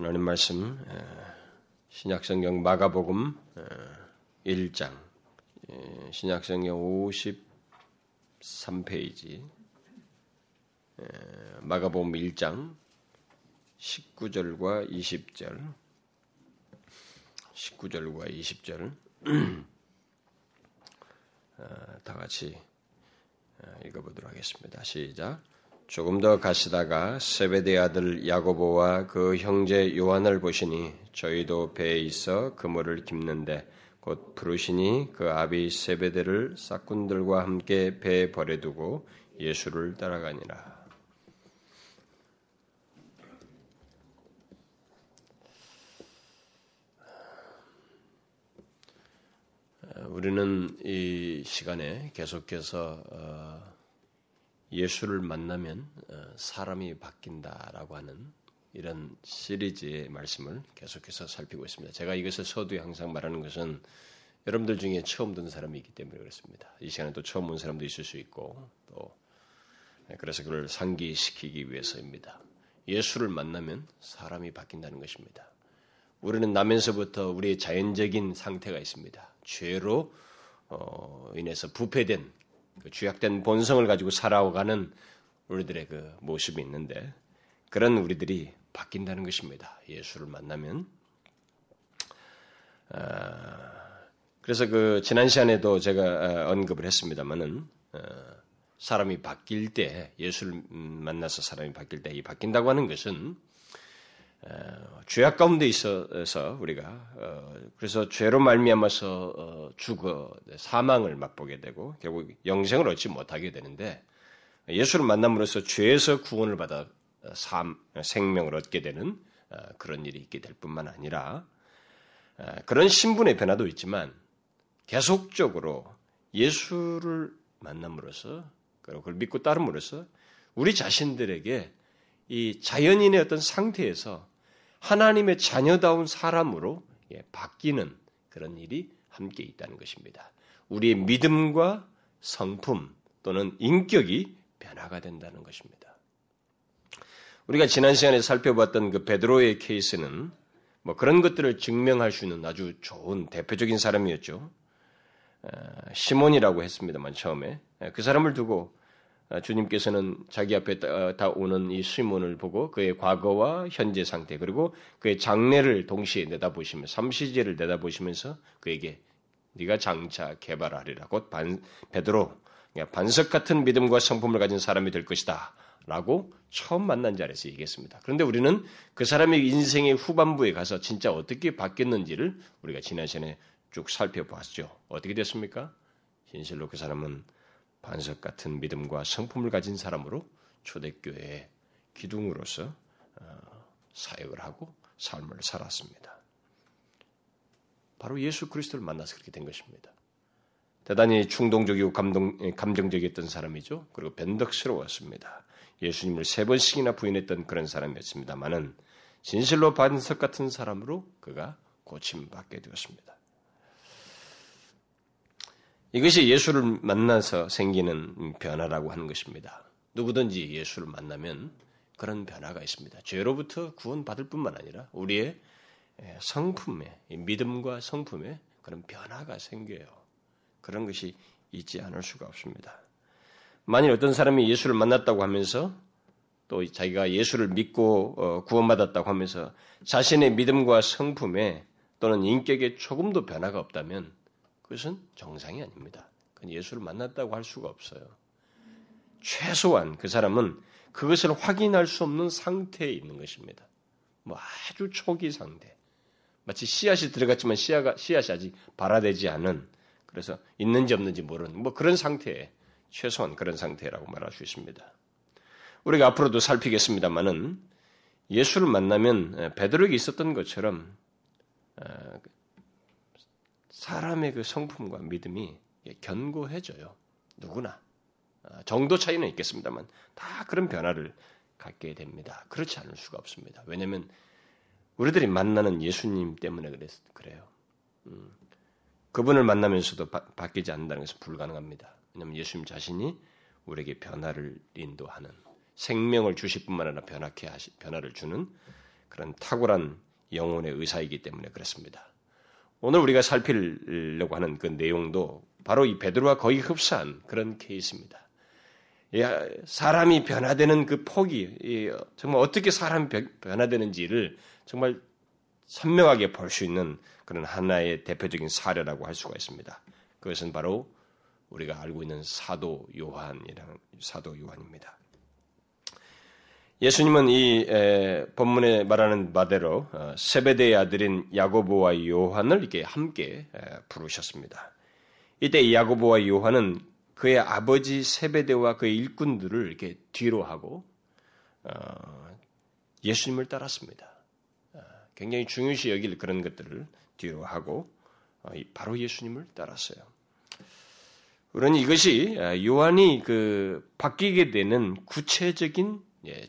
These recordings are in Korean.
하나님 말씀 신약성경 마가복음 1장 신약성경 53페이지 마가복음 1장 19절과 20절 19절과 20절 다 같이 읽어보도록 하겠습니다. 시작. 조금 더 가시다가 세베대 아들 야고보와 그 형제 요한을 보시니 저희도 배에 있어 그물을 깁는데 곧 부르시니 그 아비 세베대를 싹군들과 함께 배에 버려두고 예수를 따라가니라. 우리는 이 시간에 계속해서 어, 예수를 만나면 어, 사람이 바뀐다라고 하는 이런 시리즈의 말씀을 계속해서 살피고 있습니다. 제가 이것을 서두에 항상 말하는 것은 여러분들 중에 처음 듣는 사람이 있기 때문에 그렇습니다. 이 시간에 또 처음 온 사람도 있을 수 있고 또 네, 그래서 그걸 상기시키기 위해서입니다. 예수를 만나면 사람이 바뀐다는 것입니다. 우리는 나면서부터 우리의 자연적인 상태가 있습니다. 죄로 어, 인해서 부패된 그 죄악된 본성을 가지고 살아가는 우리들의 그 모습이 있는데 그런 우리들이 바뀐다는 것입니다. 예수를 만나면. 아, 그래서 그 지난 시간에도 제가 아, 언급을 했습니다만은 어, 사람이 바뀔 때 예수를 만나서 사람이 바뀔 때 이 바뀐다고 하는 것은 어, 죄악 가운데 있어서 우리가 어, 그래서 죄로 말미암아서 어, 죽어 사망을 맛보게 되고 결국 영생을 얻지 못하게 되는데 예수를 만남으로써 죄에서 구원을 받아 삶, 생명을 얻게 되는 그런 일이 있게 될 뿐만 아니라 그런 신분의 변화도 있지만 계속적으로 예수를 만남으로써 그리고 그걸 믿고 따름으로써 우리 자신들에게 이 자연인의 어떤 상태에서 하나님의 자녀다운 사람으로 예, 바뀌는 그런 일이 함께 있다는 것입니다. 우리의 믿음과 성품 또는 인격이 변화가 된다는 것입니다. 우리가 지난 시간에 살펴봤던 그 베드로의 케이스는 뭐 그런 것들을 증명할 수 있는 아주 좋은 대표적인 사람이었죠. 시몬이라고 했습니다만 처음에 그 사람을 두고 아, 주님께서는 자기 앞에 다 오는 이 시몬을 보고 그의 과거와 현재 상태 그리고 그의 장래를 동시에 내다보시며 삼시제를 내다보시면서 그에게 네가 장차 개발하리라 곧 반, 베드로 반석 같은 믿음과 성품을 가진 사람이 될 것이다 라고 처음 만난 자리에서 얘기했습니다. 그런데 우리는 그 사람의 인생의 후반부에 가서 진짜 어떻게 바뀌었는지를 우리가 지난 시간에 쭉 살펴보았죠. 어떻게 됐습니까? 진실로 그 사람은 반석 같은 믿음과 성품을 가진 사람으로 초대교회의 기둥으로서 어, 사역을 하고 삶을 살았습니다. 바로 예수 그리스도를 만나서 그렇게 된 것입니다. 대단히 충동적이고 감동, 예, 감정적이었던 사람이죠. 그리고 변덕스러웠습니다. 예수님을 세 번씩이나 부인했던 그런 사람이었습니다만은 진실로 반석 같은 사람으로 그가 고침받게 되었습니다. 이것이 예수를 만나서 생기는 변화라고 하는 것입니다. 누구든지 예수를 만나면 그런 변화가 있습니다. 죄로부터 구원받을 뿐만 아니라 우리의 성품에, 믿음과 성품에 그런 변화가 생겨요. 그런 것이 있지 않을 수가 없습니다. 만일 어떤 사람이 예수를 만났다고 하면서 또 자기가 예수를 믿고 어, 구원받았다고 하면서 자신의 믿음과 성품에 또는 인격에 조금도 변화가 없다면 그것은 정상이 아닙니다. 그건 예수를 만났다고 할 수가 없어요. 최소한 그 사람은 그것을 확인할 수 없는 상태에 있는 것입니다. 뭐 아주 초기 상태. 마치 씨앗이 들어갔지만 씨앗이 아직 발화되지 않은 그래서 있는지 없는지 모르는 뭐 그런 상태에 최소한 그런 상태라고 말할 수 있습니다. 우리가 앞으로도 살피겠습니다만은 예수를 만나면 베드로에게 있었던 것처럼 사람의 그 성품과 믿음이 견고해져요. 누구나. 아, 정도 차이는 있겠습니다만 다 그런 변화를 갖게 됩니다. 그렇지 않을 수가 없습니다. 왜냐하면 우리들이 만나는 예수님 때문에 그래요. 음, 그분을 만나면서도 바, 바뀌지 않는다는 것은 불가능합니다. 왜냐하면 예수님 자신이 우리에게 변화를 인도하는 생명을 주실 뿐만 아니라 변화케 하시, 변화를 주는 그런 탁월한 영혼의 의사이기 때문에 그렇습니다. 오늘 우리가 살피려고 하는 그 내용도 바로 이 베드로와 거의 흡사한 그런 케이스입니다. 사람이 변화되는 그 폭이 정말 어떻게 사람이 변화되는지를 정말 선명하게 볼 수 있는 그런 하나의 대표적인 사례라고 할 수가 있습니다. 그것은 바로 우리가 알고 있는 사도 요한이라는 사도 요한입니다. 예수님은 이 에, 본문에 말하는 바대로 어, 세베대의 아들인 야고보와 요한을 이렇게 함께 에, 부르셨습니다. 이때 야고보와 요한은 그의 아버지 세베대와 그의 일꾼들을 이렇게 뒤로 하고 어, 예수님을 따랐습니다. 어, 굉장히 중요시 여길 그런 것들을 뒤로 하고 어, 바로 예수님을 따랐어요. 우리는 이것이 요한이 그 바뀌게 되는 구체적인 예,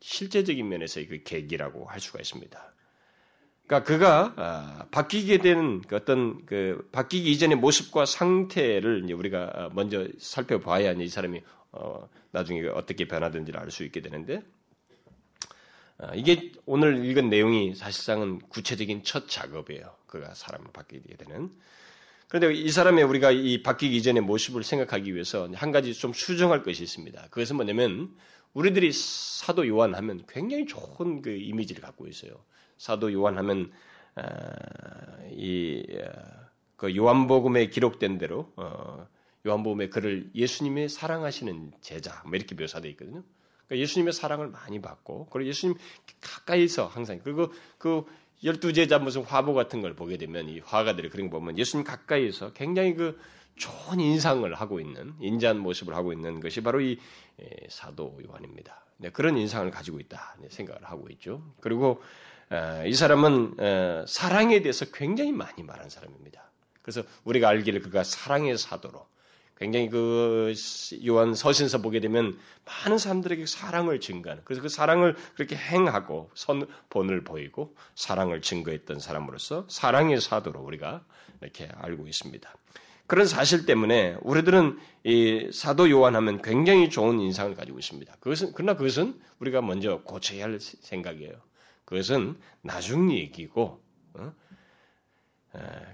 실제적인 면에서의 그 계기라고 할 수가 있습니다. 그러니까 그가 아, 바뀌게 되는 그 어떤 그 바뀌기 이전의 모습과 상태를 우리가 먼저 살펴봐야 이 사람이 어, 나중에 어떻게 변화되는지를 알 수 있게 되는데 아, 이게 오늘 읽은 내용이 사실상은 구체적인 첫 작업이에요. 그가 사람을 바뀌게 되는. 그런데 이 사람의 우리가 이 바뀌기 이전의 모습을 생각하기 위해서 한 가지 좀 수정할 것이 있습니다. 그것은 뭐냐면 우리들이 사도 요한 하면 굉장히 좋은 그 이미지를 갖고 있어요. 사도 요한 하면 아, 이그 어, 요한복음에 기록된 대로 어, 요한복음에 그를 예수님의 사랑하시는 제자 뭐 이렇게 묘사되어 있거든요. 그러니까 예수님의 사랑을 많이 받고 그리고 예수님 가까이서 항상 그리고 그 열두 제자 무슨 화보 같은 걸 보게 되면 이 화가들이 그런 거 보면 예수님 가까이서 굉장히 그 좋은 인상을 하고 있는 인자한 모습을 하고 있는 것이 바로 이 사도 요한입니다. 네, 그런 인상을 가지고 있다 네, 생각을 하고 있죠. 그리고 이 사람은 사랑에 대해서 굉장히 많이 말한 사람입니다. 그래서 우리가 알기를 그가 사랑의 사도로 굉장히 그 요한 서신서 보게 되면 많은 사람들에게 사랑을 증거하는 그래서 그 사랑을 그렇게 행하고 선본을 보이고 사랑을 증거했던 사람으로서 사랑의 사도로 우리가 이렇게 알고 있습니다. 그런 사실 때문에 우리들은 이 사도 요한 하면 굉장히 좋은 인상을 가지고 있습니다. 그것은 그러나 그것은 우리가 먼저 고쳐야 할 생각이에요. 그것은 나중 얘기고, 어?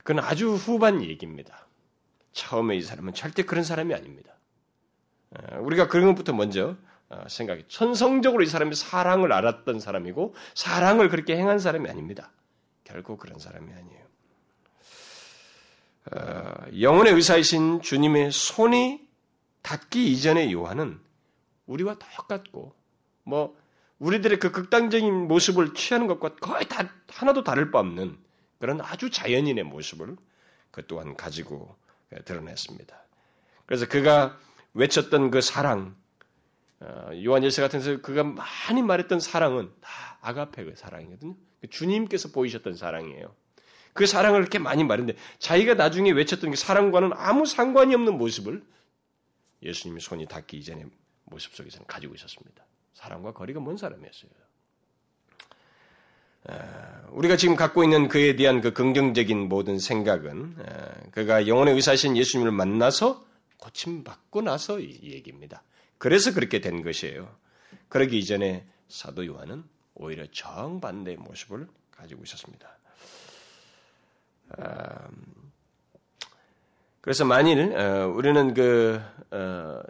그건 아주 후반 얘기입니다. 처음에 이 사람은 절대 그런 사람이 아닙니다. 우리가 그런 것부터 먼저 어, 생각해. 천성적으로 이 사람이 사랑을 알았던 사람이고, 사랑을 그렇게 행한 사람이 아닙니다. 결코 그런 사람이 아니에요. 어, 영혼의 의사이신 주님의 손이 닿기 이전의 요한은 우리와 똑같고, 뭐, 우리들의 그 극단적인 모습을 취하는 것과 거의 다 하나도 다를 바 없는 그런 아주 자연인의 모습을 그 또한 가지고 드러냈습니다. 그래서 그가 외쳤던 그 사랑, 어, 요한 일세 같은 데서 그가 많이 말했던 사랑은 다 아가페의 사랑이거든요. 주님께서 보이셨던 사랑이에요. 그 사랑을 이렇게 많이 말했는데 자기가 나중에 외쳤던 그 사랑과는 아무 상관이 없는 모습을 예수님이 손이 닿기 이전의 모습 속에서는 가지고 있었습니다. 사람과 거리가 먼 사람이었어요. 우리가 지금 갖고 있는 그에 대한 그 긍정적인 모든 생각은 그가 영혼의 의사신 예수님을 만나서 고침받고 나서 이 얘기입니다. 그래서 그렇게 된 것이에요. 그러기 이전에 사도 요한은 오히려 정반대의 모습을 가지고 있었습니다. 그래서 만일 어, 우리는 그 어,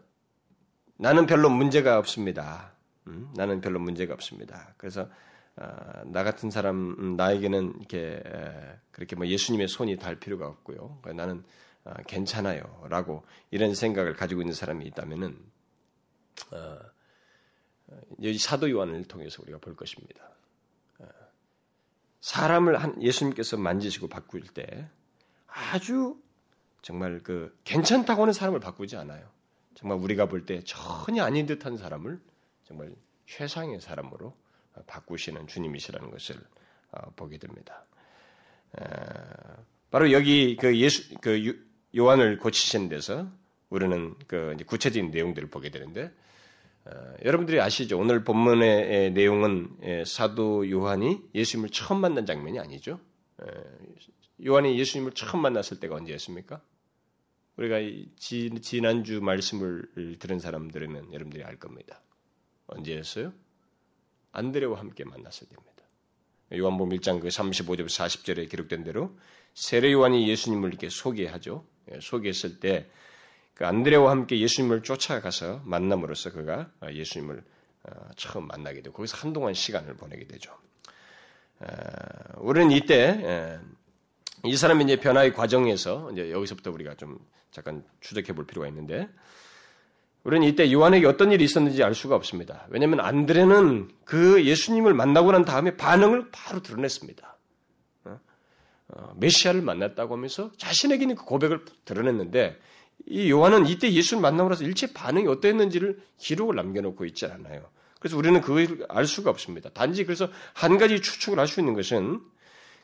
나는 별로 문제가 없습니다. 음, 나는 별로 문제가 없습니다. 그래서 어, 나 같은 사람 음, 나에게는 이렇게 그렇게 뭐 예수님의 손이 닿을 필요가 없고요. 그러니까 나는 어, 괜찮아요라고 이런 생각을 가지고 있는 사람이 있다면은 어, 사도 요한을 통해서 우리가 볼 것입니다. 사람을 한 예수님께서 만지시고 바꿀 때 아주 정말 그 괜찮다고 하는 사람을 바꾸지 않아요. 정말 우리가 볼 때 전혀 아닌 듯한 사람을 정말 최상의 사람으로 바꾸시는 주님이시라는 것을 어, 보게 됩니다. 바로 여기 그 예수 그 요한을 고치신 데서 우리는 그 구체적인 내용들을 보게 되는데 어, 여러분들이 아시죠? 오늘 본문의 내용은 사도 요한이 예수님을 처음 만난 장면이 아니죠. 요한이 예수님을 처음 만났을 때가 언제였습니까? 우리가 지난주 말씀을 들은 사람들이면 여러분들이 알 겁니다. 언제였어요? 안드레와 함께 만났을 때입니다. 요한복음 1장 그 35절 40절에 기록된 대로 세례 요한이 예수님을 이렇게 소개하죠. 예, 소개했을 때 그 안드레와 함께 예수님을 쫓아가서 만남으로써 그가 예수님을 어, 처음 만나게 되고 거기서 한동안 시간을 보내게 되죠. 어, 우리는 이때 예, 이 사람이 이제 변화의 과정에서 이제 여기서부터 우리가 좀 잠깐 추적해 볼 필요가 있는데 우리는 이때 요한에게 어떤 일이 있었는지 알 수가 없습니다. 왜냐하면 안드레는 그 예수님을 만나고 난 다음에 반응을 바로 드러냈습니다. 어, 메시아를 만났다고 하면서 자신에게 있는 그 고백을 드러냈는데 이 요한은 이때 예수를 나서 일체 반응이 어떠했는지를 기록을 남겨놓고 있지 않아요. 그래서 우리는 그걸 알 수가 없습니다. 단지 그래서 한 가지 추측을 할 수 있는 것은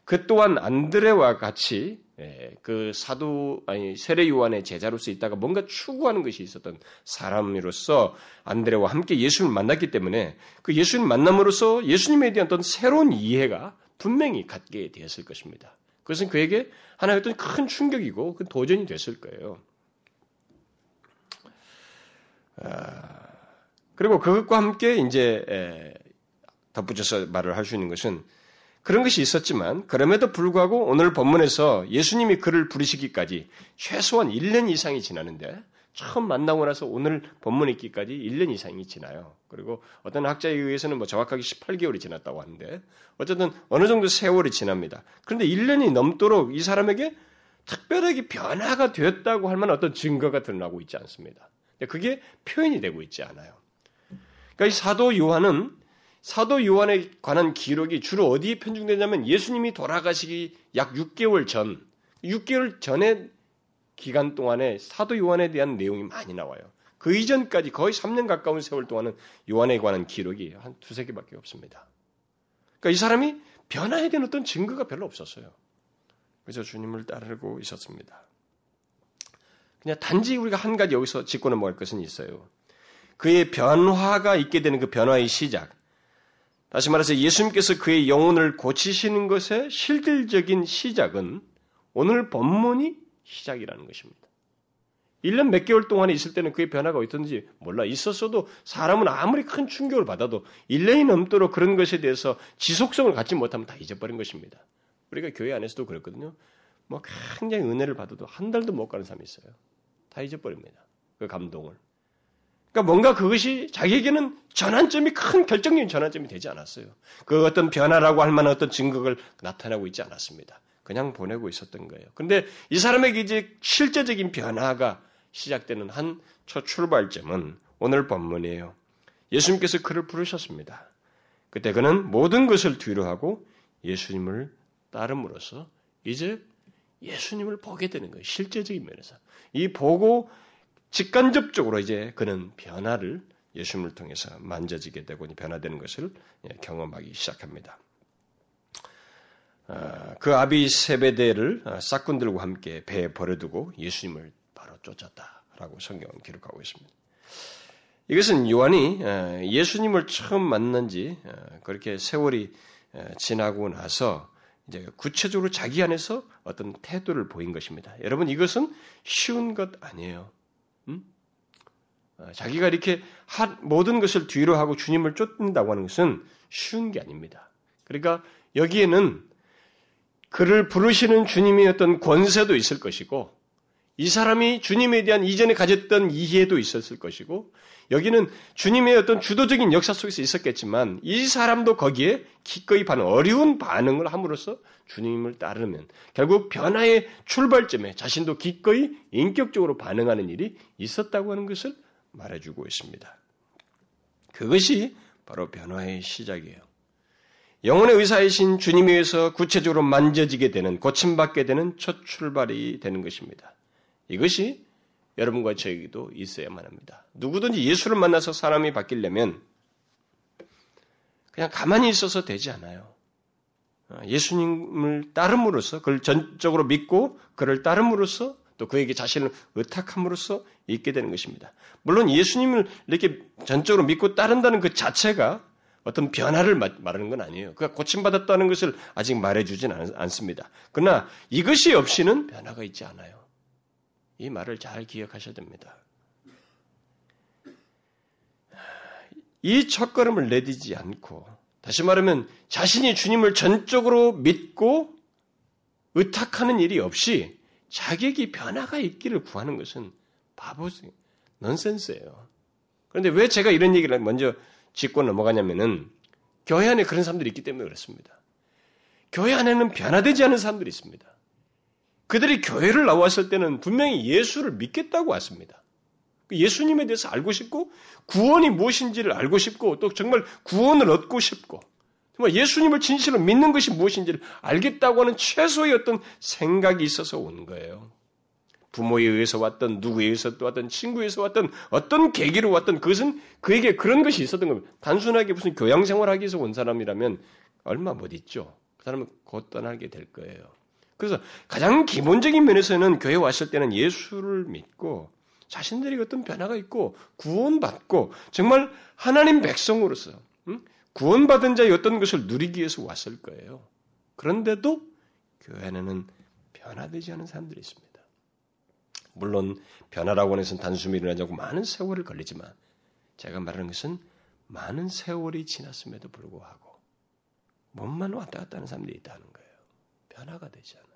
그 또한 안드레와 같이 예, 그 사도 아니 세례 요한의 제자로서 있다가 뭔가 추구하는 것이 있었던 사람으로서 안드레와 함께 예수를 만났기 때문에 그 예수님 만남으로써 예수님에 대한 어떤 새로운 이해가 분명히 갖게 되었을 것입니다. 그것은 그에게 하나의 어떤 큰 충격이고 그 도전이 됐을 거예요. 아, 그리고 그것과 함께 이제 덧붙여서 말을 할 수 있는 것은 그런 것이 있었지만 그럼에도 불구하고 오늘 본문에서 예수님이 그를 부르시기까지 최소한 1년 이상이 지나는데 처음 만나고 나서 오늘 본문 읽기까지 1년 이상이 지나요. 그리고 어떤 학자에 의해서는 뭐 정확하게 18개월이 지났다고 하는데 어쨌든 어느 정도 세월이 지납니다. 그런데 1년이 넘도록 이 사람에게 특별하게 변화가 되었다고 할 만한 어떤 증거가 드러나고 있지 않습니다. 그게 표현이 되고 있지 않아요. 그러니까 이 사도 요한은 사도 요한에 관한 기록이 주로 어디에 편중되냐면 예수님이 돌아가시기 약 6개월 전, 6개월 전의 기간 동안에 사도 요한에 대한 내용이 많이 나와요. 그 이전까지 거의 3년 가까운 세월 동안은 요한에 관한 기록이 한 두세 개밖에 없습니다. 그러니까 이 사람이 변화에 대한 어떤 증거가 별로 없었어요. 그래서 주님을 따르고 있었습니다. 그냥 단지 우리가 한 가지 여기서 짚고 넘어갈 것은 있어요. 그의 변화가 있게 되는 그 변화의 시작. 다시 말해서 예수님께서 그의 영혼을 고치시는 것의 실질적인 시작은 오늘 본문이 시작이라는 것입니다. 1년 몇 개월 동안에 있을 때는 그의 변화가 어떤지 몰라. 있었어도 사람은 아무리 큰 충격을 받아도 1년이 넘도록 그런 것에 대해서 지속성을 갖지 못하면 다 잊어버린 것입니다. 우리가 교회 안에서도 그렇거든요. 뭐 굉장히 은혜를 받아도 한 달도 못 가는 사람이 있어요. 다 잊어버립니다. 그 감동을. 그러니까 뭔가 그것이 자기에게는 전환점이 큰 결정적인 전환점이 되지 않았어요. 그 어떤 변화라고 할 만한 어떤 증거를 나타나고 있지 않았습니다. 그냥 보내고 있었던 거예요. 그런데 이 사람에게 이제 실제적인 변화가 시작되는 한 첫 출발점은 오늘 본문이에요. 예수님께서 그를 부르셨습니다. 그때 그는 모든 것을 뒤로하고 예수님을 따름으로써 이제 예수님을 보게 되는 거예요. 실제적인 면에서. 이 보고 직간접적으로 이제 그는 변화를 예수님을 통해서 만져지게 되고 변화되는 것을 예, 경험하기 시작합니다. 아, 그 아비 세베대를 아, 싹군들과 함께 배에 버려두고 예수님을 바로 쫓았다라고 성경은 기록하고 있습니다. 이것은 요한이 아, 예수님을 처음 만난 지 그렇게 세월이 지나고 나서 이제 구체적으로 자기 안에서 어떤 태도를 보인 것입니다. 여러분 이것은 쉬운 것 아니에요. 음? 자기가 이렇게 모든 것을 뒤로 하고 주님을 쫓는다고 하는 것은 쉬운 게 아닙니다. 그러니까 여기에는 그를 부르시는 주님의 어떤 권세도 있을 것이고 이 사람이 주님에 대한 이전에 가졌던 이해도 있었을 것이고 여기는 주님의 어떤 주도적인 역사 속에서 있었겠지만 이 사람도 거기에 기꺼이 반응, 어려운 반응을 함으로써 주님을 따르면 결국 변화의 출발점에 자신도 기꺼이 인격적으로 반응하는 일이 있었다고 하는 것을 말해주고 있습니다. 그것이 바로 변화의 시작이에요. 영혼의 의사이신 주님에 의해서 구체적으로 만져지게 되는, 고침받게 되는 첫 출발이 되는 것입니다. 이것이 여러분과 저에게도 있어야만 합니다. 누구든지 예수를 만나서 사람이 바뀌려면 그냥 가만히 있어서 되지 않아요. 예수님을 따름으로써, 그를 전적으로 믿고 그를 따름으로써 또 그에게 자신을 의탁함으로써 있게 되는 것입니다. 물론 예수님을 이렇게 전적으로 믿고 따른다는 그 자체가 어떤 변화를 말하는 건 아니에요. 그가 고침받았다는 것을 아직 말해주진 않습니다. 그러나 이것이 없이는 변화가 있지 않아요. 이 말을 잘 기억하셔야 됩니다. 이 첫걸음을 내디지 않고 다시 말하면 자신이 주님을 전적으로 믿고 의탁하는 일이 없이 자격이 변화가 있기를 구하는 것은 바보, 넌센스예요. 그런데 왜 제가 이런 얘기를 먼저 짚고 넘어가냐면은 교회 안에 그런 사람들이 있기 때문에 그렇습니다. 교회 안에는 변화되지 않은 사람들이 있습니다. 그들이 교회를 나왔을 때는 분명히 예수를 믿겠다고 왔습니다. 예수님에 대해서 알고 싶고 구원이 무엇인지를 알고 싶고 또 정말 구원을 얻고 싶고 정말 예수님을 진실로 믿는 것이 무엇인지를 알겠다고 하는 최소의 어떤 생각이 있어서 온 거예요. 부모에 의해서 왔던 누구에 의해서 또 왔던 친구에서 왔던 어떤 계기로 왔던 그것은 그에게 그런 것이 있었던 겁니다. 단순하게 무슨 교양 생활하기 위해서 온 사람이라면 얼마 못 있죠. 그 사람은 곧 떠나게 될 거예요. 그래서 가장 기본적인 면에서는 교회 왔을 때는 예수를 믿고 자신들이 어떤 변화가 있고 구원받고 정말 하나님 백성으로서 구원받은 자의 어떤 것을 누리기 위해서 왔을 거예요. 그런데도 교회 안에는 변화되지 않은 사람들이 있습니다. 물론 변화라고 해서 단숨에 일어나지 않고 많은 세월을 걸리지만 제가 말하는 것은 많은 세월이 지났음에도 불구하고 몸만 왔다 갔다 하는 사람들이 있다는 거예요. 변화가 되지 않아요.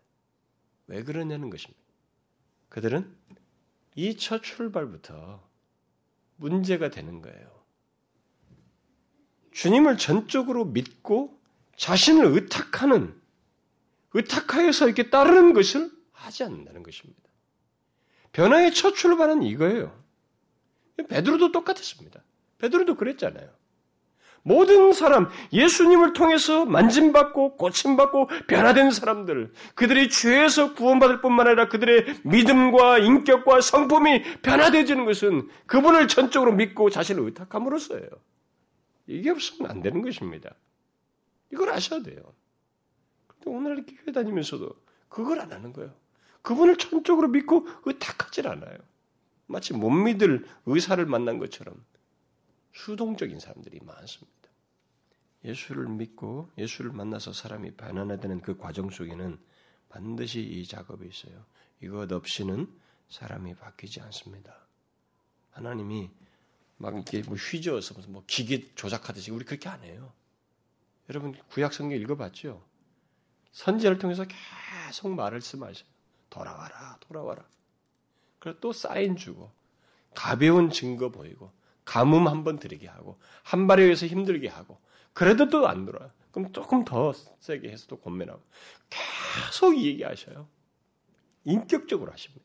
왜 그러냐는 것입니다. 그들은 이 첫 출발부터 문제가 되는 거예요. 주님을 전적으로 믿고 자신을 의탁하는, 의탁하여서 이렇게 따르는 것을 하지 않는다는 것입니다. 변화의 첫 출발은 이거예요. 베드로도 똑같았습니다. 베드로도 그랬잖아요. 모든 사람, 예수님을 통해서 만짐받고 고침받고 변화된 사람들, 그들이 죄에서 구원받을 뿐만 아니라 그들의 믿음과 인격과 성품이 변화되지는 것은 그분을 전적으로 믿고 자신을 의탁함으로써예요. 이게 없으면 안 되는 것입니다. 이걸 아셔야 돼요. 근데 오늘 이렇게 교회 다니면서도 그걸 안 하는 거예요. 그분을 전적으로 믿고 의탁하질 않아요. 마치 못 믿을 의사를 만난 것처럼 수동적인 사람들이 많습니다. 예수를 믿고 예수를 만나서 사람이 변화되는 그 과정 속에는 반드시 이 작업이 있어요. 이것 없이는 사람이 바뀌지 않습니다. 하나님이 막 이렇게 뭐 휘저어서 무슨 뭐 기계 조작하듯이 우리 그렇게 안 해요. 여러분 구약 성경 읽어봤죠? 선지자를 통해서 계속 말을 쓰마셔요. 돌아와라, 돌아와라. 그리고 또 사인 주고, 가벼운 증거 보이고, 가뭄 한번 드리게 하고, 한 발에 의해서 힘들게 하고, 그래도 또 안 들어요. 그럼 조금 더 세게 해서 또 권면하고, 계속 얘기하셔요. 인격적으로 하십니다.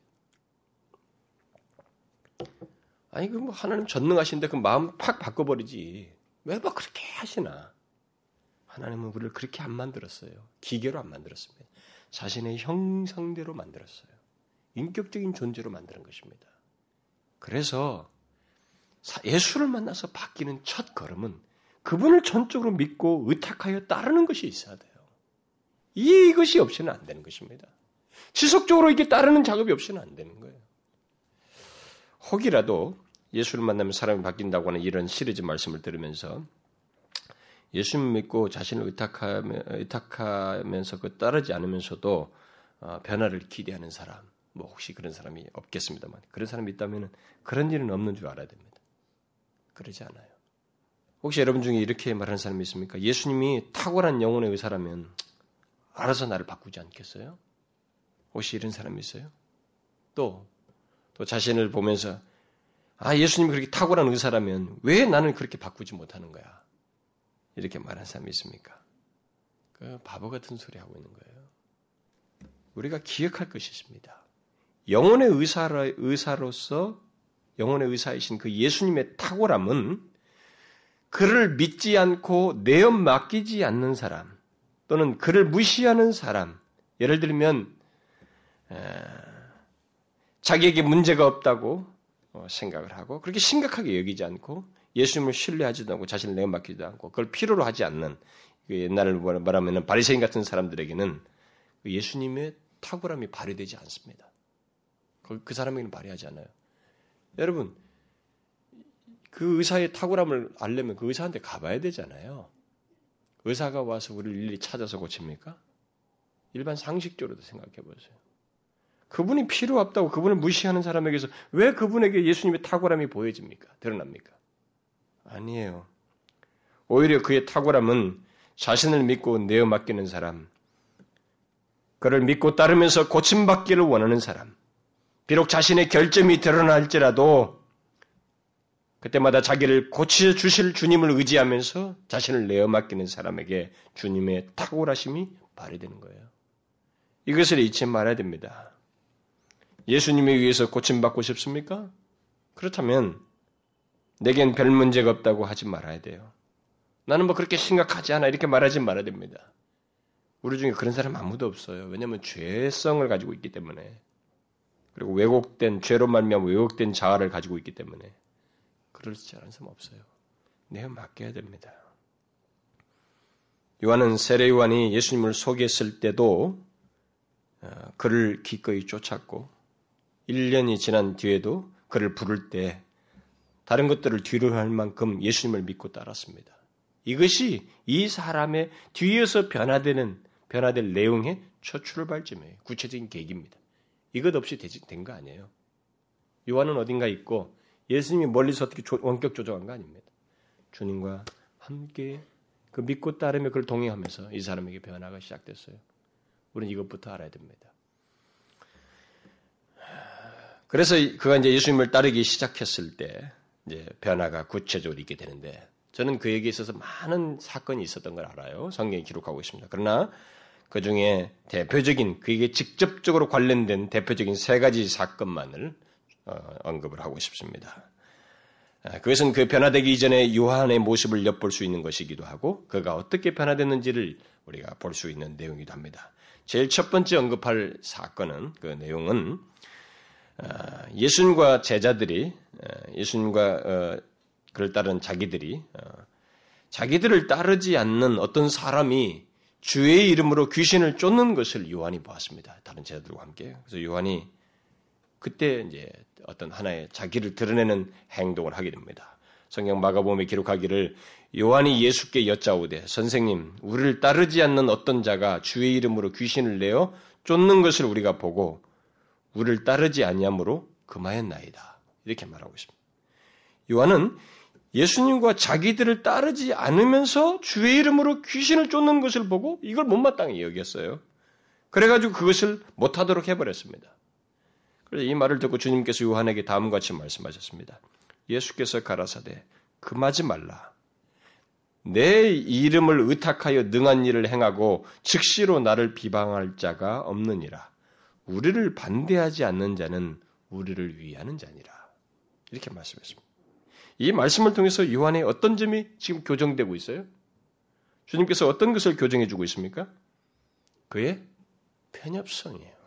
아니, 그 뭐 하나님 전능하신데 그 마음 팍 바꿔버리지. 왜 막 그렇게 하시나? 하나님은 우리를 그렇게 안 만들었어요. 기계로 안 만들었습니다. 자신의 형상대로 만들었어요. 인격적인 존재로 만드는 것입니다. 그래서 예수를 만나서 바뀌는 첫 걸음은 그분을 전적으로 믿고 의탁하여 따르는 것이 있어야 돼요. 이것이 없이는 안 되는 것입니다. 지속적으로 이렇게 따르는 작업이 없이는 안 되는 거예요. 혹이라도 예수를 만나면 사람이 바뀐다고 하는 이런 시리즈 말씀을 들으면서 예수님 믿고 자신을 의탁하며, 의탁하면서 그 따르지 않으면서도 어, 변화를 기대하는 사람, 뭐 혹시 그런 사람이 없겠습니다만 그런 사람이 있다면 그런 일은 없는 줄 알아야 됩니다. 그러지 않아요. 혹시 여러분 중에 이렇게 말하는 사람이 있습니까? 예수님이 탁월한 영혼의 의사라면 알아서 나를 바꾸지 않겠어요? 혹시 이런 사람이 있어요? 또, 또 자신을 보면서 아, 예수님이 그렇게 탁월한 의사라면 왜 나는 그렇게 바꾸지 못하는 거야? 이렇게 말한 사람이 있습니까? 그 바보 같은 소리 하고 있는 거예요. 우리가 기억할 것이 있습니다. 영혼의 의사로, 의사로서 영혼의 의사이신 그 예수님의 탁월함은 그를 믿지 않고 내엄 맡기지 않는 사람 또는 그를 무시하는 사람 예를 들면 자기에게 문제가 없다고 어, 생각을 하고 그렇게 심각하게 여기지 않고 예수님을 신뢰하지도 않고 자신을 내어 맡기지도 않고 그걸 필요로 하지 않는 그 옛날을 말하면 바리새인 같은 사람들에게는 그 예수님의 탁월함이 발휘되지 않습니다. 그 사람에게는 발휘하지 않아요. 여러분 그 의사의 탁월함을 알려면 그 의사한테 가봐야 되잖아요. 의사가 와서 우리를 일일이 찾아서 고칩니까? 일반 상식적으로도 생각해 보세요. 그분이 필요 없다고 그분을 무시하는 사람에게서 왜 그분에게 예수님의 탁월함이 보여집니까? 드러납니까? 아니에요. 오히려 그의 탁월함은 자신을 믿고 내어 맡기는 사람, 그를 믿고 따르면서 고침받기를 원하는 사람, 비록 자신의 결점이 드러날지라도 그때마다 자기를 고쳐 주실 주님을 의지하면서 자신을 내어 맡기는 사람에게 주님의 탁월하심이 발휘되는 거예요. 이것을 잊지 말아야 됩니다. 예수님에 의해서 고침받고 싶습니까? 그렇다면 내겐 별 문제가 없다고 하지 말아야 돼요. 나는 뭐 그렇게 심각하지 않아 이렇게 말하지 말아야 됩니다. 우리 중에 그런 사람 아무도 없어요. 왜냐하면 죄성을 가지고 있기 때문에 그리고 왜곡된 죄로 말미암아 왜곡된 자아를 가지고 있기 때문에 그렇지 않은 사람 없어요. 내가 맡겨야 됩니다. 요한은 세례 요한이 예수님을 소개했을 때도 어, 그를 기꺼이 쫓았고 1년이 지난 뒤에도 그를 부를 때 다른 것들을 뒤로 할 만큼 예수님을 믿고 따랐습니다. 이것이 이 사람의 뒤에서 변화되는 변화될 내용의 첫 출발점이에요. 구체적인 계기입니다. 이것 없이 된 거 아니에요. 요한은 어딘가 있고 예수님이 멀리서 어떻게 원격 조정한 거 아닙니다. 주님과 함께 그 믿고 따르며 그걸 동행하면서 이 사람에게 변화가 시작됐어요. 우리는 이것부터 알아야 됩니다. 그래서 그가 이제 예수님을 따르기 시작했을 때 이제 변화가 구체적으로 있게 되는데 저는 그에게 있어서 많은 사건이 있었던 걸 알아요. 성경에 기록하고 있습니다. 그러나 그 중에 대표적인 그에게 직접적으로 관련된 대표적인 세 가지 사건만을 어, 언급을 하고 싶습니다. 아, 그것은 그 변화되기 이전에 요한의 모습을 엿볼 수 있는 것이기도 하고 그가 어떻게 변화됐는지를 우리가 볼 수 있는 내용이기도 합니다. 제일 첫 번째 언급할 사건은 그 내용은 아, 예수님과 제자들이 아, 예수님과 어, 그를 따른 자기들이 어, 자기들을 따르지 않는 어떤 사람이 주의 이름으로 귀신을 쫓는 것을 요한이 보았습니다. 다른 제자들과 함께. 그래서 요한이 그때 이제 어떤 하나의 자기를 드러내는 행동을 하게 됩니다. 성경 마가복음에 기록하기를 요한이 예수께 여짜오되 선생님 우리를 따르지 않는 어떤 자가 주의 이름으로 귀신을 내어 쫓는 것을 우리가 보고 우리를 따르지 아니하므로 금하였나이다. 이렇게 말하고 있습니다. 요한은 예수님과 자기들을 따르지 않으면서 주의 이름으로 귀신을 쫓는 것을 보고 이걸 못마땅히 여겼어요. 그래가지고 그것을 못하도록 해버렸습니다. 그래서 이 말을 듣고 주님께서 요한에게 다음과 같이 말씀하셨습니다. 예수께서 가라사대 금하지 말라. 내 이름을 의탁하여 능한 일을 행하고 즉시로 나를 비방할 자가 없느니라. 우리를 반대하지 않는 자는 우리를 위하는 자니라. 이렇게 말씀했습니다. 이 말씀을 통해서 요한의 어떤 점이 지금 교정되고 있어요? 주님께서 어떤 것을 교정해 주고 있습니까? 그의 편협성이에요.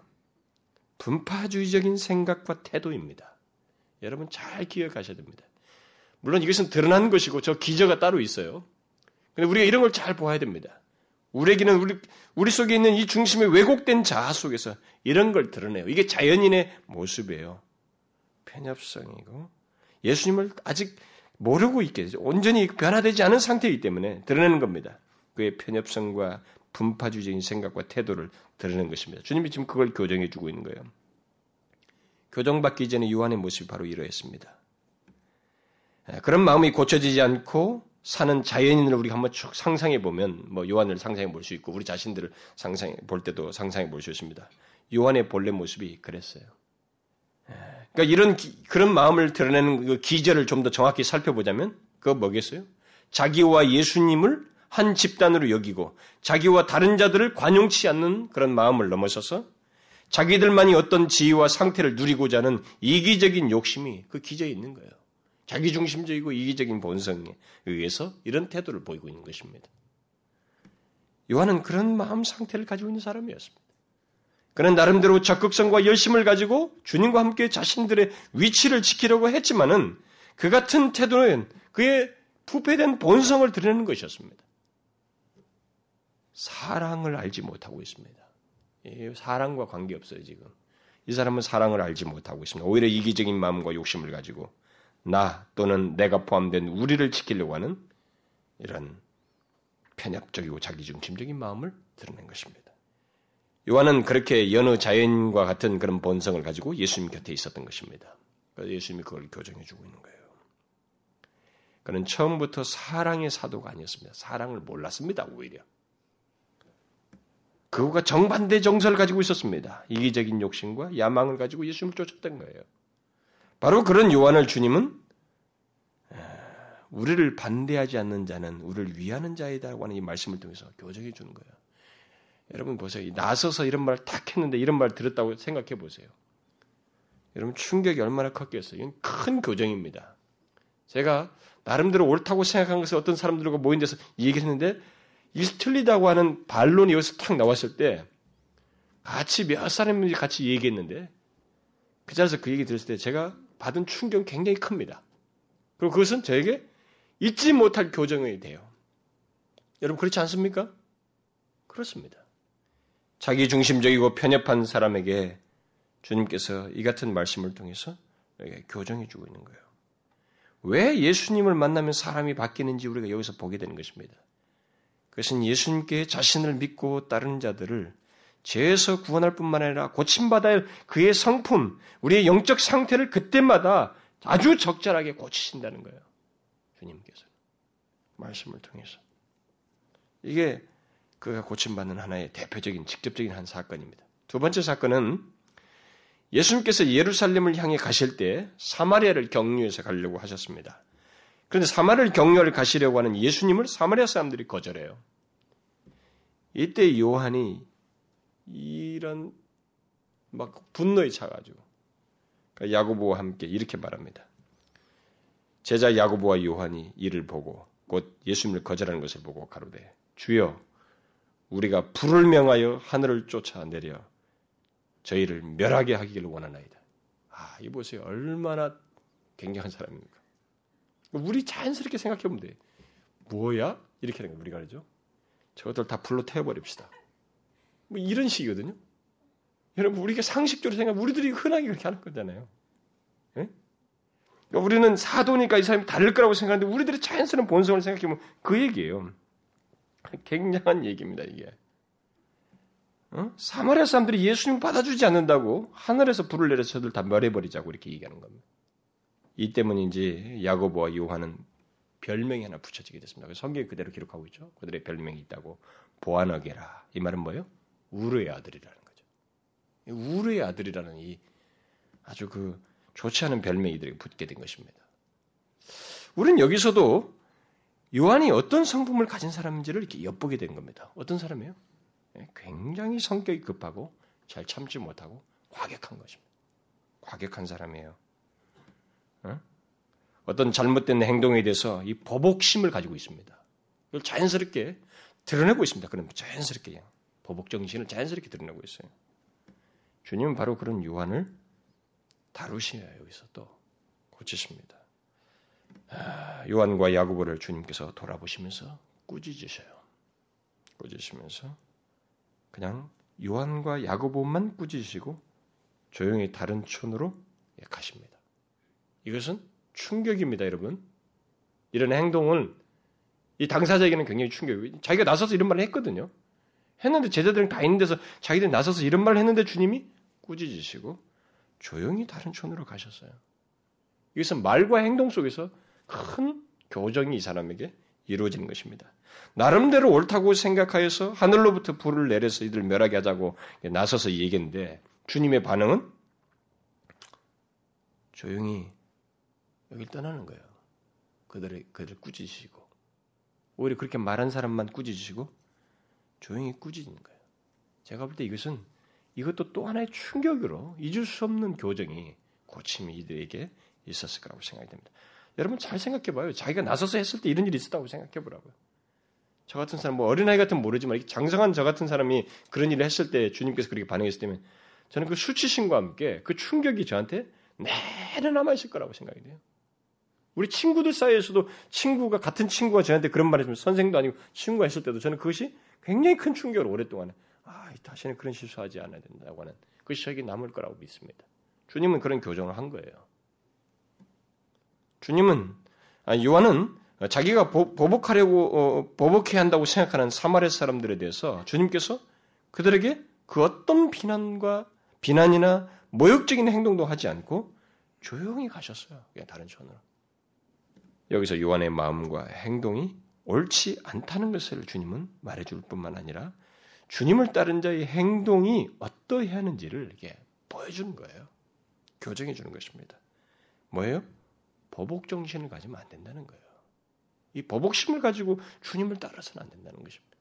분파주의적인 생각과 태도입니다. 여러분 잘 기억하셔야 됩니다. 물론 이것은 드러난 것이고 저 기저가 따로 있어요. 근데 우리가 이런 걸 잘 보아야 됩니다. 우리에게는 우리, 우리 속에 있는 이 중심의 왜곡된 자아 속에서 이런 걸 드러내요. 이게 자연인의 모습이에요. 편협성이고 예수님을 아직 모르고 있게 되죠. 온전히 변화되지 않은 상태이기 때문에 드러내는 겁니다. 그의 편협성과 분파주의적인 생각과 태도를 드러내는 것입니다. 주님이 지금 그걸 교정해 주고 있는 거예요. 교정받기 전에 요한의 모습이 바로 이러했습니다. 그런 마음이 고쳐지지 않고 사는 자연인을 우리가 한번 쭉 상상해 보면 뭐 요한을 상상해 볼 수 있고 우리 자신들을 상상해 볼 때도 상상해 볼 수 있습니다. 요한의 본래 모습이 그랬어요. 그러니까 이런 기, 그런 마음을 드러내는 그 기절을 좀 더 정확히 살펴보자면 그거 뭐겠어요? 자기와 예수님을 한 집단으로 여기고 자기와 다른 자들을 관용치 않는 그런 마음을 넘어서서 자기들만이 어떤 지위와 상태를 누리고자 하는 이기적인 욕심이 그 기저에 있는 거예요. 자기중심적이고 이기적인 본성에 의해서 이런 태도를 보이고 있는 것입니다. 요한은 그런 마음 상태를 가지고 있는 사람이었습니다. 그는 나름대로 적극성과 열심을 가지고 주님과 함께 자신들의 위치를 지키려고 했지만은 그 같은 태도는 그의 부패된 본성을 드러내는 것이었습니다. 사랑을 알지 못하고 있습니다. 사랑과 관계없어요, 지금. 이 사람은 사랑을 알지 못하고 있습니다. 오히려 이기적인 마음과 욕심을 가지고 나 또는 내가 포함된 우리를 지키려고 하는 이런 편협적이고 자기중심적인 마음을 드러낸 것입니다. 요한은 그렇게 여느 자연과 같은 그런 본성을 가지고 예수님 곁에 있었던 것입니다. 예수님이 그걸 교정해 주고 있는 거예요. 그는 처음부터 사랑의 사도가 아니었습니다. 사랑을 몰랐습니다. 오히려. 그가 정반대 정서를 가지고 있었습니다. 이기적인 욕심과 야망을 가지고 예수님을 쫓았던 거예요. 바로 그런 요한을 주님은 우리를 반대하지 않는 자는 우리를 위하는 자이다라고 하는 이 말씀을 통해서 교정해 주는 거예요. 여러분 보세요. 나서서 이런 말을 탁 했는데 이런 말 들었다고 생각해 보세요. 여러분 충격이 얼마나 컸겠어요. 이건 큰 교정입니다. 제가 나름대로 옳다고 생각한 것을 어떤 사람들과 모인 데서 얘기를 했는데 이 틀리다고 하는 반론이 여기서 탁 나왔을 때 같이 몇 사람이 같이 얘기했는데 그 자리에서 그 얘기 들었을 때 제가 받은 충격은 굉장히 큽니다. 그리고 그것은 저에게 잊지 못할 교정이 돼요. 여러분 그렇지 않습니까? 그렇습니다. 자기 중심적이고 편협한 사람에게 주님께서 이 같은 말씀을 통해서 교정해 주고 있는 거예요. 왜 예수님을 만나면 사람이 바뀌는지 우리가 여기서 보게 되는 것입니다. 그것은 예수님께 자신을 믿고 따르는 자들을 죄에서 구원할 뿐만 아니라 고침받아야 할 그의 성품, 우리의 영적 상태를 그때마다 아주 적절하게 고치신다는 거예요. 주님께서. 말씀을 통해서. 이게 그가 고침받는 하나의 대표적인 직접적인 한 사건입니다. 두 번째 사건은 예수님께서 예루살렘을 향해 가실 때 사마리아를 경유해서 가려고 하셨습니다. 그런데 사마리아를 경유를 가시려고 하는 예수님을 사마리아 사람들이 거절해요. 이때 요한이 이런 막 분노에 차가지고 그러니까 야고보와 함께 이렇게 말합니다. 제자 야고보와 요한이 이를 보고 곧 예수님을 거절하는 것을 보고 가로되 주여 우리가 불을 명하여 하늘을 쫓아 내려 저희를 멸하게 하기를 원하나이다. 아, 이 보세요. 얼마나 굉장한 사람입니까? 우리 자연스럽게 생각해 보면 돼. 뭐야? 이렇게 하는 거 우리가 그러죠. 저것들 다 불로 태워버립시다. 뭐 이런 식이거든요. 여러분, 우리가 상식적으로 생각, 우리들이 흔하게 그렇게 하는 거잖아요. 네? 그러니까 우리는 사도니까 이 사람이 다를 거라고 생각하는데 우리들의 자연스러운 본성을 생각해보면 그 얘기예요. 굉장한 얘기입니다, 이게. 어? 사마리아 사람들이 예수님 받아주지 않는다고 하늘에서 불을 내려서 저들 다 멸해버리자고 이렇게 얘기하는 겁니다. 이 때문인지 야고보와 요한은 별명이 하나 붙여지게 됐습니다. 성경이 그대로 기록하고 있죠. 그들의 별명이 있다고 보아너게라. 이 말은 뭐예요? 우르의 아들이라는 거죠. 우르의 아들이라는 이 아주 그 좋지 않은 별명이 이들에게 붙게 된 것입니다. 우리는 여기서도 요한이 어떤 성품을 가진 사람인지를 이렇게 엿보게 된 겁니다. 어떤 사람이에요? 예, 굉장히 성격이 급하고 잘 참지 못하고 과격한 것입니다. 과격한 사람이에요. 어? 어떤 잘못된 행동에 대해서 이 보복심을 가지고 있습니다. 이걸 자연스럽게 드러내고 있습니다. 그럼 자연스럽게 보복 정신을 자연스럽게 드러내고 있어요. 주님은 바로 그런 요한을 다루시네요. 여기서 또 고치십니다. 아, 요한과 야구보를 주님께서 돌아보시면서 꾸짖으셔요. 꾸짖으면서 그냥 요한과 야고보만 꾸짖으시고 조용히 다른 촌으로 가십니다. 이것은 충격입니다, 여러분. 이런 행동을 이 당사자에게는 굉장히 충격이고 자기가 나서서 이런 말을 했거든요. 했는데 제자들은 다 있는 데서 자기들이 나서서 이런 말을 했는데 주님이 꾸짖으시고 조용히 다른 촌으로 가셨어요. 이것은 말과 행동 속에서 큰 교정이 이 사람에게 이루어지는 것입니다. 나름대로 옳다고 생각하여서 하늘로부터 불을 내려서 이들 멸하게 하자고 나서서 얘기했는데 주님의 반응은 조용히 여길 떠나는 거예요. 그들의 그들 꾸짖으시고 오히려 그렇게 말한 사람만 꾸짖으시고 조용히 꾸짖는 거예요. 제가 볼 때 이것은 이것도 또 하나의 충격으로 잊을 수 없는 교정이 고침이 이들에게 있었을 거라고 생각이 됩니다. 여러분 잘 생각해 봐요. 자기가 나서서 했을 때 이런 일이 있었다고 생각해 보라고요. 저 같은 사람, 뭐 어린아이 같은 모르지만 장성한 저 같은 사람이 그런 일을 했을 때 주님께서 그렇게 반응했을 때면 저는 그 수치심과 함께 그 충격이 저한테 내내 남아있을 거라고 생각이 돼요. 우리 친구들 사이에서도 친구가 같은 친구가 저한테 그런 말 했으면 선생도 아니고 친구가 했을 때도 저는 그것이 굉장히 큰 충격을 오랫동안 아 다시는 그런 실수하지 않아야 된다고 하는 그것이 저에게 남을 거라고 믿습니다. 주님은 그런 교정을 한 거예요. 주님은 아, 요한은 자기가 보복하려고 어, 보복해야 한다고 생각하는 사마리 사람들에 대해서 주님께서 그들에게 그 어떤 비난과 비난이나 모욕적인 행동도 하지 않고 조용히 가셨어요. 그냥 다른 전으로. 여기서 요한의 마음과 행동이 옳지 않다는 것을 주님은 말해줄 뿐만 아니라 주님을 따른 자의 행동이 어떠해야 하는지를 이렇게 보여주는 거예요. 교정해 주는 것입니다. 뭐예요? 보복 정신을 가지면 안 된다는 거예요. 이 보복심을 가지고 주님을 따라서는 안 된다는 것입니다.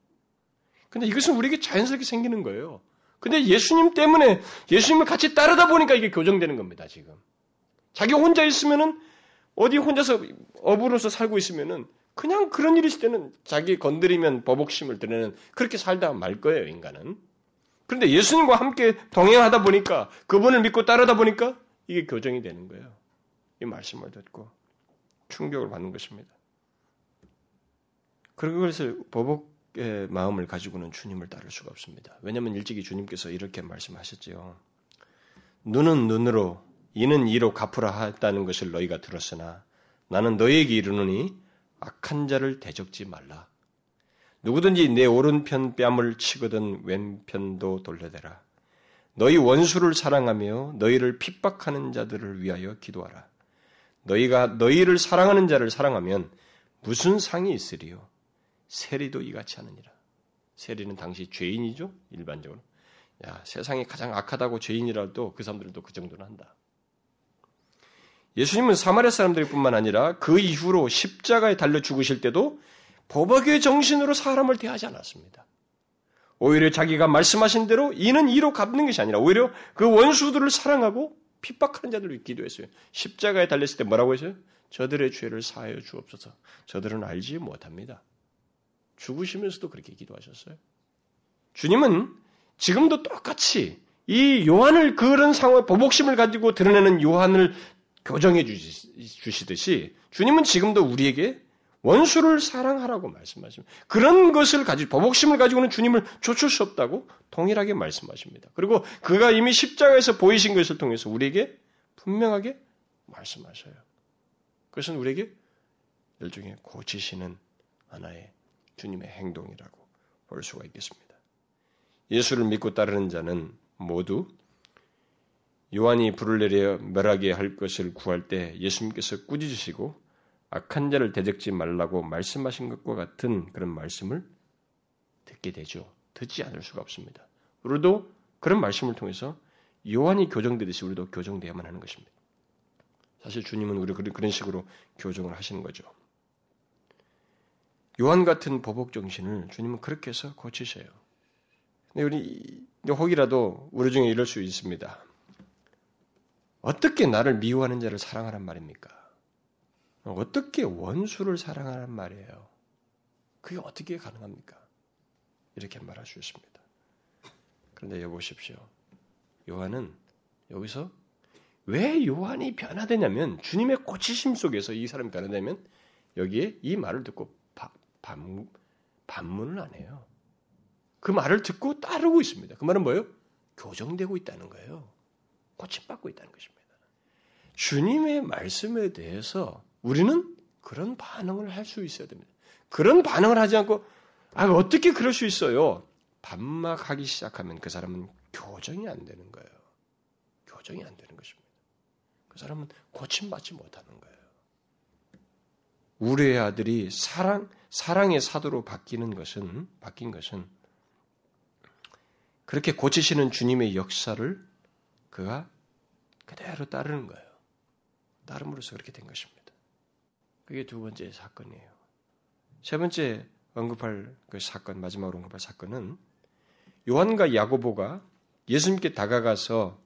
근데 이것은 우리에게 자연스럽게 생기는 거예요. 근데 예수님 때문에 예수님을 같이 따르다 보니까 이게 교정되는 겁니다, 지금. 자기 혼자 있으면은 어디 혼자서 어부로서 살고 있으면은 그냥 그런 일이 있을 때는 자기 건드리면 버복심을 드러내는 그렇게 살다 말 거예요, 인간은. 그런데 예수님과 함께 동행하다 보니까 그분을 믿고 따르다 보니까 이게 교정이 되는 거예요. 이 말씀을 듣고 충격을 받는 것입니다. 그것을 버복의 마음을 가지고는 주님을 따를 수가 없습니다. 왜냐하면 일찍이 주님께서 이렇게 말씀하셨지요. 눈은 눈으로 이는 이로 갚으라 했다는 것을 너희가 들었으나 나는 너희에게 이르노니 악한 자를 대적지 말라. 누구든지 내 오른편 뺨을 치거든 왼편도 돌려대라. 너희 원수를 사랑하며 너희를 핍박하는 자들을 위하여 기도하라. 너희가 너희를 사랑하는 자를 사랑하면 무슨 상이 있으리요? 세리도 이같이 하느니라. 세리는 당시 죄인이죠, 일반적으로. 야, 세상에 가장 악하다고 죄인이라도 그 사람들도 그 정도는 한다. 예수님은 사마리아 사람들뿐만 아니라 그 이후로 십자가에 달려 죽으실 때도 법학의 정신으로 사람을 대하지 않았습니다. 오히려 자기가 말씀하신 대로 이는 이로 갚는 것이 아니라 오히려 그 원수들을 사랑하고 핍박하는 자들을 기도했어요. 십자가에 달렸을 때 뭐라고 했어요? 저들의 죄를 사하여 주옵소서. 저들은 알지 못합니다. 죽으시면서도 그렇게 기도하셨어요. 주님은 지금도 똑같이 이 요한을 그런 상황, 보복심을 가지고 드러내는 요한을 교정해 주시듯이 주님은 지금도 우리에게 원수를 사랑하라고 말씀하십니다. 그런 것을 가지고 보복심을 가지고는 주님을 쫓을 수 없다고 동일하게 말씀하십니다. 그리고 그가 이미 십자가에서 보이신 것을 통해서 우리에게 분명하게 말씀하셔요. 그것은 우리에게 일종의 고치시는 하나의 주님의 행동이라고 볼 수가 있겠습니다. 예수를 믿고 따르는 자는 모두 요한이 불을 내려 멸하게 할 것을 구할 때 예수님께서 꾸짖으시고 악한 자를 대적지 말라고 말씀하신 것과 같은 그런 말씀을 듣게 되죠. 듣지 않을 수가 없습니다. 우리도 그런 말씀을 통해서 요한이 교정되듯이 우리도 교정되어야만 하는 것입니다. 사실 주님은 우리 그런 식으로 교정을 하시는 거죠. 요한 같은 보복 정신을 주님은 그렇게 해서 고치셔요. 근데 우리 혹이라도 우리 중에 이럴 수 있습니다. 어떻게 나를 미워하는 자를 사랑하란 말입니까? 어떻게 원수를 사랑하란 말이에요? 그게 어떻게 가능합니까? 이렇게 말할 수 있습니다. 그런데 여보십시오. 요한은 여기서 왜 요한이 변화되냐면 주님의 고치심 속에서 이 사람이 변화되면 여기에 이 말을 듣고 반, 반문을 안 해요. 그 말을 듣고 따르고 있습니다. 그 말은 뭐예요? 교정되고 있다는 거예요. 고침받고 있다는 것입니다. 주님의 말씀에 대해서 우리는 그런 반응을 할 수 있어야 됩니다. 그런 반응을 하지 않고 아 어떻게 그럴 수 있어요? 반막하기 시작하면 그 사람은 교정이 안 되는 거예요. 교정이 안 되는 것입니다. 그 사람은 고침받지 못하는 거예요. 우리의 아들이 사랑 사랑의 사도로 바뀌는 것은 바뀐 것은 그렇게 고치시는 주님의 역사를 그가 그대로 따르는 거예요. 따름으로써 그렇게 된 것입니다. 그게 두 번째 사건이에요. 세 번째 언급할 그 사건, 마지막으로 언급할 사건은 요한과 야고보가 예수님께 다가가서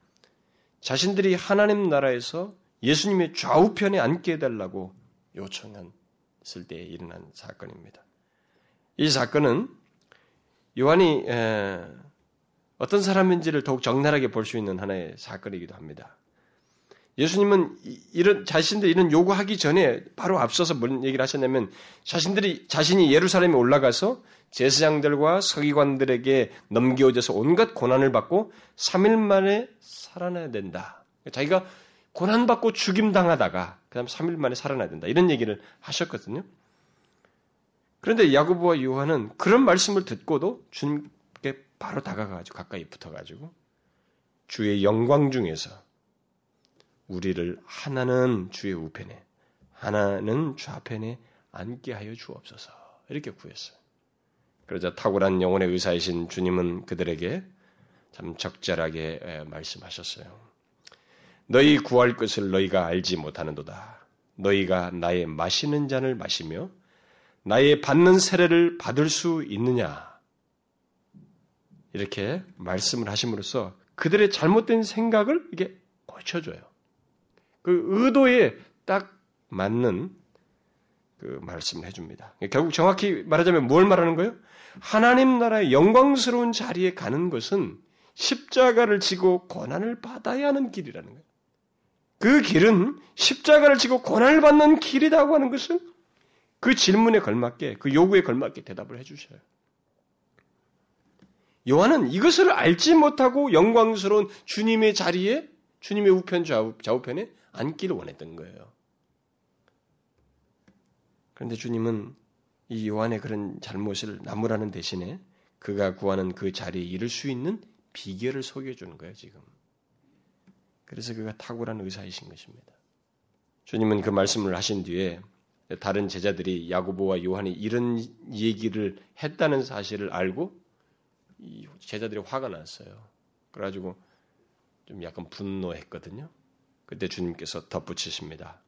자신들이 하나님 나라에서 예수님의 좌우편에 앉게 해달라고 요청했을 때 일어난 사건입니다. 이 사건은 요한이 어떤 사람인지를 더욱 적나라하게 볼 수 있는 하나의 사건이기도 합니다. 예수님은 이런 자신들 이런 요구하기 전에 바로 앞서서 뭔 얘기를 하셨냐면 자신들이 자신이 예루살렘에 올라가서 제사장들과 서기관들에게 넘겨져서 온갖 고난을 받고 3일 만에 살아나야 된다. 자기가 고난 받고 죽임 당하다가 그다음 3일 만에 살아나야 된다. 이런 얘기를 하셨거든요. 그런데 야고보와 요한은 그런 말씀을 듣고도 주님께 바로 다가가가지고 가까이 붙어가지고 주의 영광 중에서 우리를 하나는 주의 우편에 하나는 좌편에 앉게 하여 주옵소서. 이렇게 구했어요. 그러자 탁월한 영혼의 의사이신 주님은 그들에게 참 적절하게 말씀하셨어요. 너희 구할 것을 너희가 알지 못하는도다. 너희가 나의 마시는 잔을 마시며 나의 받는 세례를 받을 수 있느냐? 이렇게 말씀을 하심으로써 그들의 잘못된 생각을 이게 고쳐줘요. 그 의도에 딱 맞는 그 말씀을 해줍니다. 결국 정확히 말하자면 뭘 말하는 거예요? 하나님 나라의 영광스러운 자리에 가는 것은 십자가를 지고 고난을 받아야 하는 길이라는 거예요. 그 길은 십자가를 지고 고난을 받는 길이라고 하는 것은 그 질문에 걸맞게, 그 요구에 걸맞게 대답을 해주셔요. 요한은 이것을 알지 못하고 영광스러운 주님의 자리에, 주님의 우편 좌우, 좌우편에 앉기를 원했던 거예요. 그런데 주님은 이 요한의 그런 잘못을 나무라는 대신에 그가 구하는 그 자리에 이를 수 있는 비결을 소개해 주는 거예요, 지금. 그래서 그가 탁월한 의사이신 것입니다. 주님은 그 말씀을 하신 뒤에 다른 제자들이 야고보와 요한이 이런 얘기를 했다는 사실을 알고 제자들이 화가 났어요. 그래가지고 좀 약간 분노했거든요. 그때 주님께서 덧붙이십니다.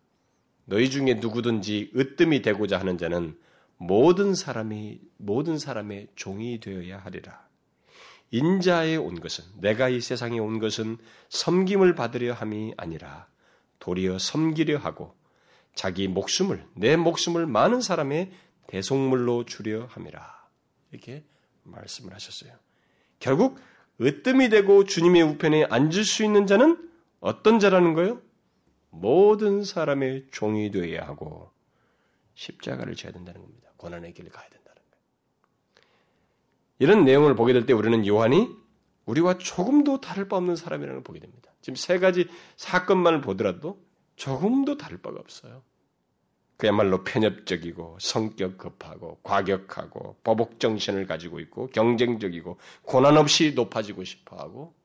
너희 중에 누구든지 으뜸이 되고자 하는 자는 모든 사람이 모든 사람의 종이 되어야 하리라. 인자에 온 것은 내가 이 세상에 온 것은 섬김을 받으려 함이 아니라 도리어 섬기려 하고 자기 목숨을 내 목숨을 많은 사람의 대속물로 주려 함이라. 이렇게 말씀을 하셨어요. 결국 으뜸이 되고 주님의 우편에 앉을 수 있는 자는 어떤 자라는 거예요? 모든 사람의 종이 되어야 하고 십자가를 져야 된다는 겁니다. 고난의 길을 가야 된다는 거예요. 이런 내용을 보게 될 때 우리는 요한이 우리와 조금도 다를 바 없는 사람이라는 걸 보게 됩니다. 지금 세 가지 사건만을 보더라도 조금도 다를 바가 없어요. 그야말로 편협적이고 성격 급하고 과격하고 보복 정신을 가지고 있고 경쟁적이고 고난 없이 높아지고 싶어 하고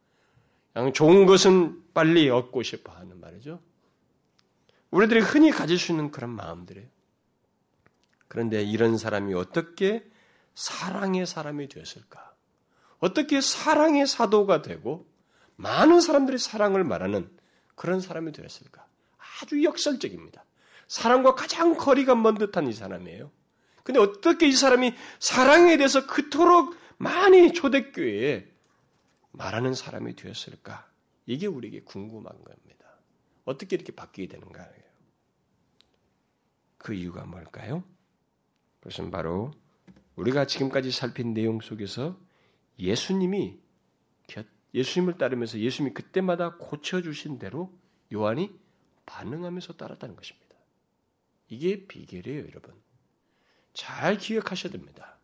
그냥 좋은 것은 빨리 얻고 싶어 하는 말이죠. 우리들이 흔히 가질 수 있는 그런 마음들이에요. 그런데 이런 사람이 어떻게 사랑의 사람이 되었을까? 어떻게 사랑의 사도가 되고 많은 사람들이 사랑을 말하는 그런 사람이 되었을까? 아주 역설적입니다. 사랑과 가장 거리가 먼 듯한 이 사람이에요. 근데 어떻게 이 사람이 사랑에 대해서 그토록 많이 초대교회에 말하는 사람이 되었을까? 이게 우리에게 궁금한 겁니다. 어떻게 이렇게 바뀌게 되는가? 그 이유가 뭘까요? 그것은 바로 우리가 지금까지 살핀 내용 속에서 예수님이 예수님을 따르면서 예수님이 그때마다 고쳐주신 대로 요한이 반응하면서 따랐다는 것입니다. 이게 비결이에요, 여러분. 잘 기억하셔야 됩니다.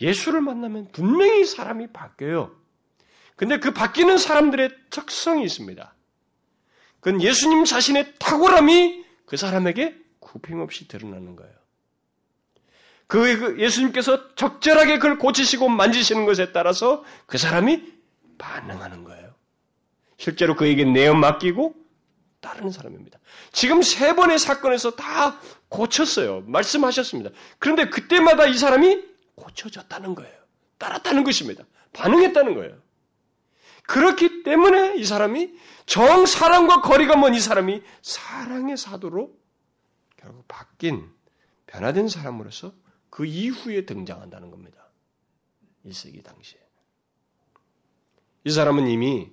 예수를 만나면 분명히 사람이 바뀌어요. 근데 그 바뀌는 사람들의 특성이 있습니다. 그건 예수님 자신의 탁월함이 그 사람에게 구김없이 드러나는 거예요. 그, 그 예수님께서 적절하게 그걸 고치시고 만지시는 것에 따라서 그 사람이 반응하는 거예요. 실제로 그에게 내어 맡기고 따르는 사람입니다. 지금 세 번의 사건에서 다 고쳤어요. 말씀하셨습니다. 그런데 그때마다 이 사람이 고쳐졌다는 거예요. 따랐다는 것입니다. 반응했다는 거예요. 그렇기 때문에 이 사람이 정 사랑과 거리가 먼 이 사람이 사랑의 사도로 결국 바뀐 변화된 사람으로서 그 이후에 등장한다는 겁니다. 1세기 당시에. 이 사람은 이미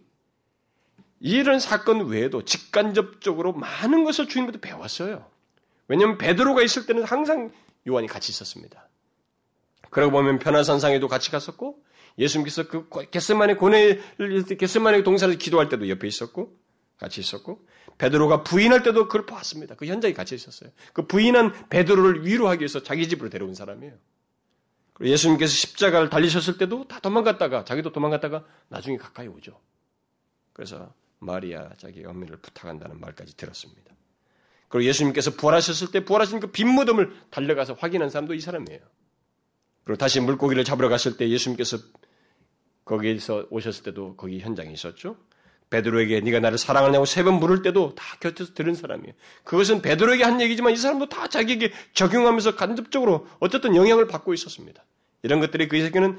이런 사건 외에도 직간접적으로 많은 것을 주님부터 배웠어요. 왜냐하면 베드로가 있을 때는 항상 요한이 같이 있었습니다. 그러고 보면 변화산상에도 같이 갔었고 예수님께서 그 겟세만의 고뇌를 겟세만의 동산에서 기도할 때도 옆에 있었고 같이 있었고 베드로가 부인할 때도 그걸 보았습니다. 그 현장에 같이 있었어요. 그 부인한 베드로를 위로하기 위해서 자기 집으로 데려온 사람이에요. 그리고 예수님께서 십자가를 달리셨을 때도 다 도망갔다가 자기도 도망갔다가 나중에 가까이 오죠. 그래서 마리아 자기 어미를 부탁한다는 말까지 들었습니다. 그리고 예수님께서 부활하셨을 때 부활하신 그 빈 무덤을 달려가서 확인한 사람도 이 사람이에요. 그리고 다시 물고기를 잡으러 갔을 때 예수님께서 거기에서 오셨을 때도 거기 현장에 있었죠. 베드로에게 네가 나를 사랑하냐고 세 번 물을 때도 다 곁에서 들은 사람이에요. 그것은 베드로에게 한 얘기지만 이 사람도 다 자기에게 적용하면서 간접적으로 어쨌든 영향을 받고 있었습니다. 이런 것들이 그 세계는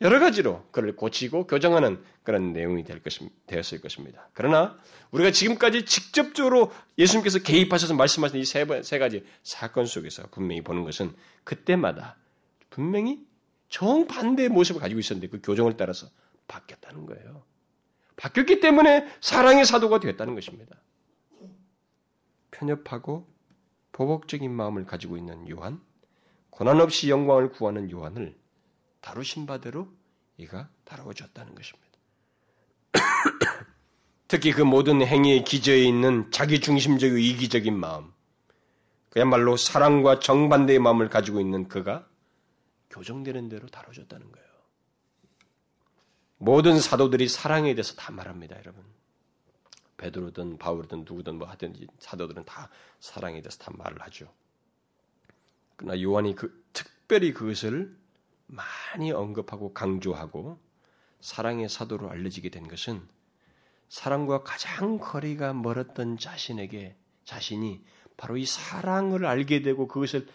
여러 가지로 그를 고치고 교정하는 그런 내용이 될 것입, 되었을 것입니다. 그러나 우리가 지금까지 직접적으로 예수님께서 개입하셔서 말씀하신 이 세 세 가지 사건 속에서 분명히 보는 것은 그때마다 분명히 정반대의 모습을 가지고 있었는데 그 교정을 따라서 바뀌었다는 거예요. 바뀌었기 때문에 사랑의 사도가 되었다는 것입니다. 편협하고 보복적인 마음을 가지고 있는 요한, 고난 없이 영광을 구하는 요한을 다루신 바대로 이가 다루어졌다는 것입니다. 특히 그 모든 행위의 기저에 있는 자기중심적이고 이기적인 마음, 그야말로 사랑과 정반대의 마음을 가지고 있는 그가 교정되는 대로 다뤄졌다는 거예요. 모든 사도들이 사랑에 대해서 다 말합니다, 여러분. 베드로든 바울이든 누구든 뭐 하든 사도들은 다 사랑에 대해서 다 말을 하죠. 그러나 요한이 그, 특별히 그것을 많이 언급하고 강조하고 사랑의 사도로 알려지게 된 것은 사랑과 가장 거리가 멀었던 자신에게 자신이 바로 이 사랑을 알게 되고 그것을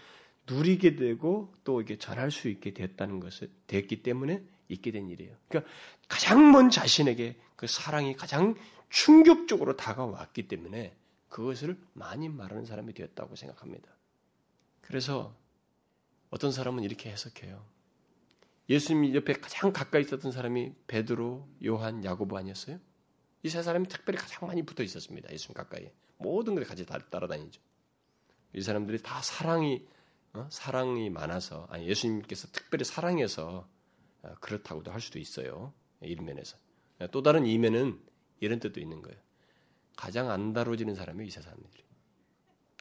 누리게 되고 또 이게 전할 수 있게 됐다는 것을 됐기 때문에 있게 된 일이에요. 그러니까 가장 먼 자신에게 그 사랑이 가장 충격적으로 다가왔기 때문에 그것을 많이 말하는 사람이 되었다고 생각합니다. 그래서 어떤 사람은 이렇게 해석해요. 예수님 옆에 가장 가까이 있었던 사람이 베드로, 요한, 야고보 아니었어요? 이 세 사람이 특별히 가장 많이 붙어 있었습니다. 예수님 가까이 모든 것을 같이 따라다니죠. 이 사람들이 다 사랑이 어? 사랑이 많아서 아니 예수님께서 특별히 사랑해서 어, 그렇다고도 할 수도 있어요. 일면에서 또 다른 이면은 이런 뜻도 있는 거예요. 가장 안 다뤄지는 사람이 이 세 사람들이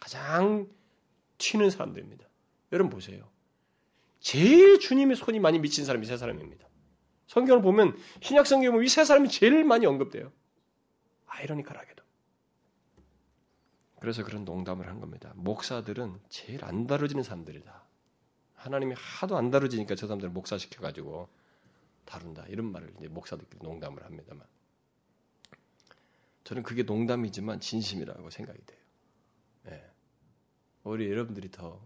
가장 튀는 사람들입니다. 여러분 보세요. 제일 주님의 손이 많이 미친 사람이 세 사람입니다. 성경을 보면 신약 성경에 보면 이 세 사람이 제일 많이 언급돼요. 아이러니컬하게도. 그래서 그런 농담을 한 겁니다. 목사들은 제일 안 다뤄지는 사람들이다. 하나님이 하도 안 다뤄지니까 저 사람들을 목사시켜 가지고 다룬다. 이런 말을 이제 목사들끼리 농담을 합니다만. 저는 그게 농담이지만 진심이라고 생각이 돼요. 네. 우리 여러분들이 더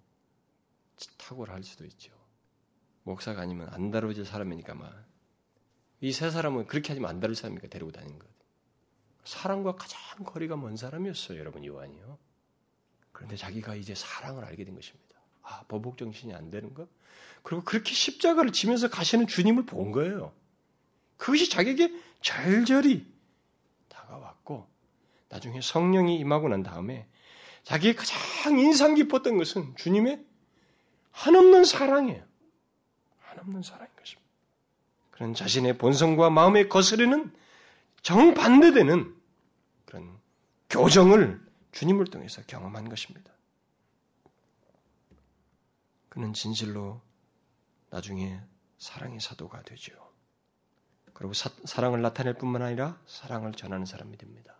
탁월할 수도 있죠. 목사가 아니면 안 다뤄질 사람이니까 막. 이 세 사람은 그렇게 하지만 안 다룰 사람이니까 데리고 다니는 거예요. 사랑과 가장 거리가 먼 사람이었어요, 여러분, 요한이요. 그런데 자기가 이제 사랑을 알게 된 것입니다. 아, 보복 정신이 안 되는 거? 그리고 그렇게 십자가를 지면서 가시는 주님을 본 거예요. 그것이 자기에게 절절히 다가왔고, 나중에 성령이 임하고 난 다음에 자기의 가장 인상 깊었던 것은 주님의 한없는 사랑이에요. 한없는 사랑인 것입니다. 그런 자신의 본성과 마음에 거스르는 정반대되는 그런 교정을 주님을 통해서 경험한 것입니다. 그는 진실로 나중에 사랑의 사도가 되죠. 그리고 사, 사랑을 나타낼 뿐만 아니라 사랑을 전하는 사람이 됩니다.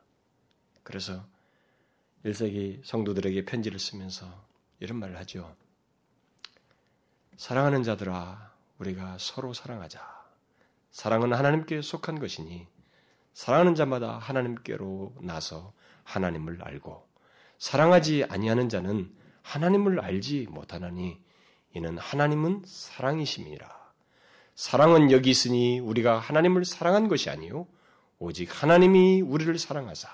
그래서 1세기 성도들에게 편지를 쓰면서 이런 말을 하죠. 사랑하는 자들아, 우리가 서로 사랑하자. 사랑은 하나님께 속한 것이니 사랑하는 자마다 하나님께로 나서 하나님을 알고 사랑하지 아니하는 자는 하나님을 알지 못하나니 이는 하나님은 사랑이심이라. 사랑은 여기 있으니 우리가 하나님을 사랑한 것이 아니요 오직 하나님이 우리를 사랑하사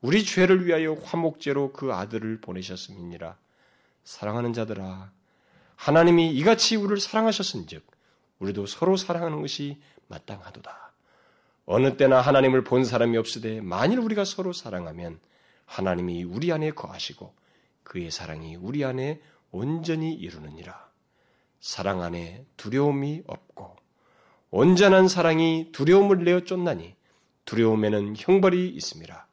우리 죄를 위하여 화목제로 그 아들을 보내셨음이니라. 사랑하는 자들아 하나님이 이같이 우리를 사랑하셨은즉 우리도 서로 사랑하는 것이 마땅하도다. 어느 때나 하나님을 본 사람이 없으되 만일 우리가 서로 사랑하면 하나님이 우리 안에 거하시고 그의 사랑이 우리 안에 온전히 이루느니라. 사랑 안에 두려움이 없고 온전한 사랑이 두려움을 내어 쫓나니 두려움에는 형벌이 있습니다.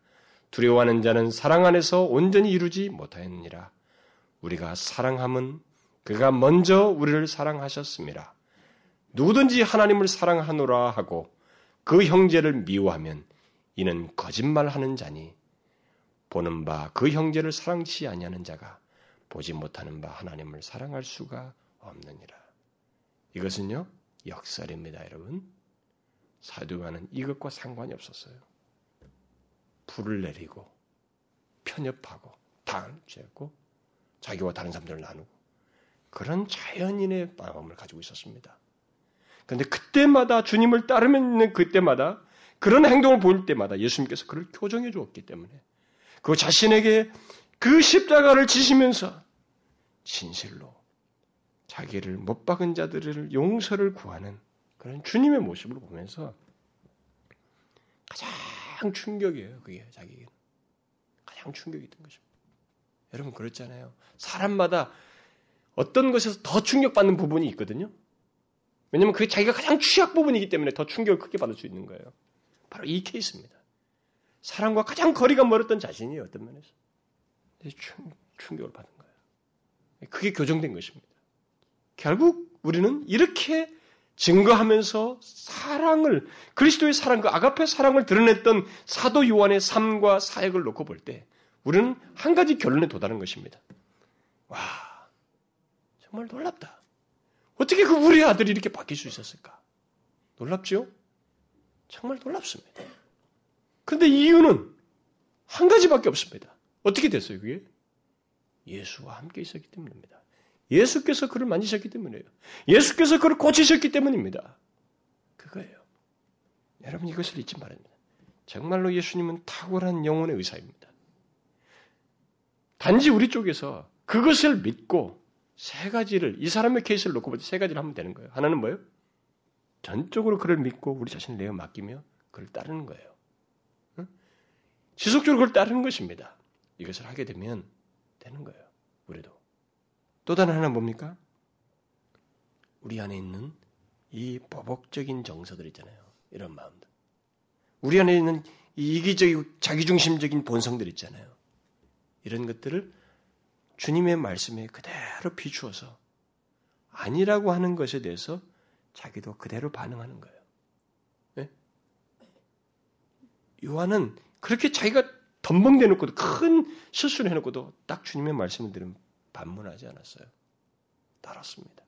두려워하는 자는 사랑 안에서 온전히 이루지 못하였느니라. 우리가 사랑함은 그가 먼저 우리를 사랑하셨습니다. 누구든지 하나님을 사랑하노라 하고 그 형제를 미워하면 이는 거짓말하는 자니 보는 바 그 형제를 사랑치 아니하는 자가 보지 못하는 바 하나님을 사랑할 수가 없느니라. 이것은요 역설입니다, 여러분. 사도가는 이것과 상관이 없었어요. 불을 내리고 편협하고 당죄했고 자기와 다른 사람들을 나누고 그런 자연인의 마음을 가지고 있었습니다. 그런데 그때마다 주님을 따르면 그때마다 그런 행동을 보일 때마다 예수님께서 그를 교정해 주었기 때문에 그 자신에게 그 십자가를 지시면서 진실로 자기를 못 박은 자들을 용서를 구하는 그런 주님의 모습을 보면서 가장 충격이에요. 그게 자기에게는. 가장 충격이 있던 것입니다. 여러분 그렇잖아요. 사람마다 어떤 것에서 더 충격받는 부분이 있거든요. 왜냐하면 그게 자기가 가장 취약 부분이기 때문에 더 충격을 크게 받을 수 있는 거예요. 바로 이 케이스입니다. 사람과 가장 거리가 멀었던 자신이 어떤 면에서 충, 충격을 받은 거예요. 그게 교정된 것입니다. 결국 우리는 이렇게 증거하면서 사랑을 그리스도의 사랑 그 아가페 사랑을 드러냈던 사도 요한의 삶과 사역을 놓고 볼 때 우리는 한 가지 결론에 도달한 것입니다. 와 정말 놀랍다. 어떻게 그 우리 아들이 이렇게 바뀔 수 있었을까? 놀랍죠? 정말 놀랍습니다. 그런데 이유는 한 가지밖에 없습니다. 어떻게 됐어요, 그게? 예수와 함께 있었기 때문입니다. 예수께서 그를 만지셨기 때문이에요. 예수께서 그를 고치셨기 때문입니다. 그거예요. 여러분 이것을 잊지 말아야 됩니다. 정말로 예수님은 탁월한 영혼의 의사입니다. 단지 우리 쪽에서 그것을 믿고 세 가지를 이 사람의 케이스를 놓고 볼때세 가지를 하면 되는 거예요. 하나는 뭐예요? 전적으로 그를 믿고 우리 자신을 내어 맡기며 그를 따르는 거예요. 응? 지속적으로 그를 따르는 것입니다. 이것을 하게 되면 되는 거예요. 우리도. 또 다른 하나 뭡니까? 우리 안에 있는 이 보복적인 정서들 있잖아요. 이런 마음들. 우리 안에 있는 이 이기적이고 자기중심적인 본성들 있잖아요. 이런 것들을 주님의 말씀에 그대로 비추어서 아니라고 하는 것에 대해서 자기도 그대로 반응하는 거예요. 네? 요한은 그렇게 자기가 덤벙대놓고도 큰 실수를 해놓고도 딱 주님의 말씀을 들으면 반문하지 않았어요. 따랐습니다.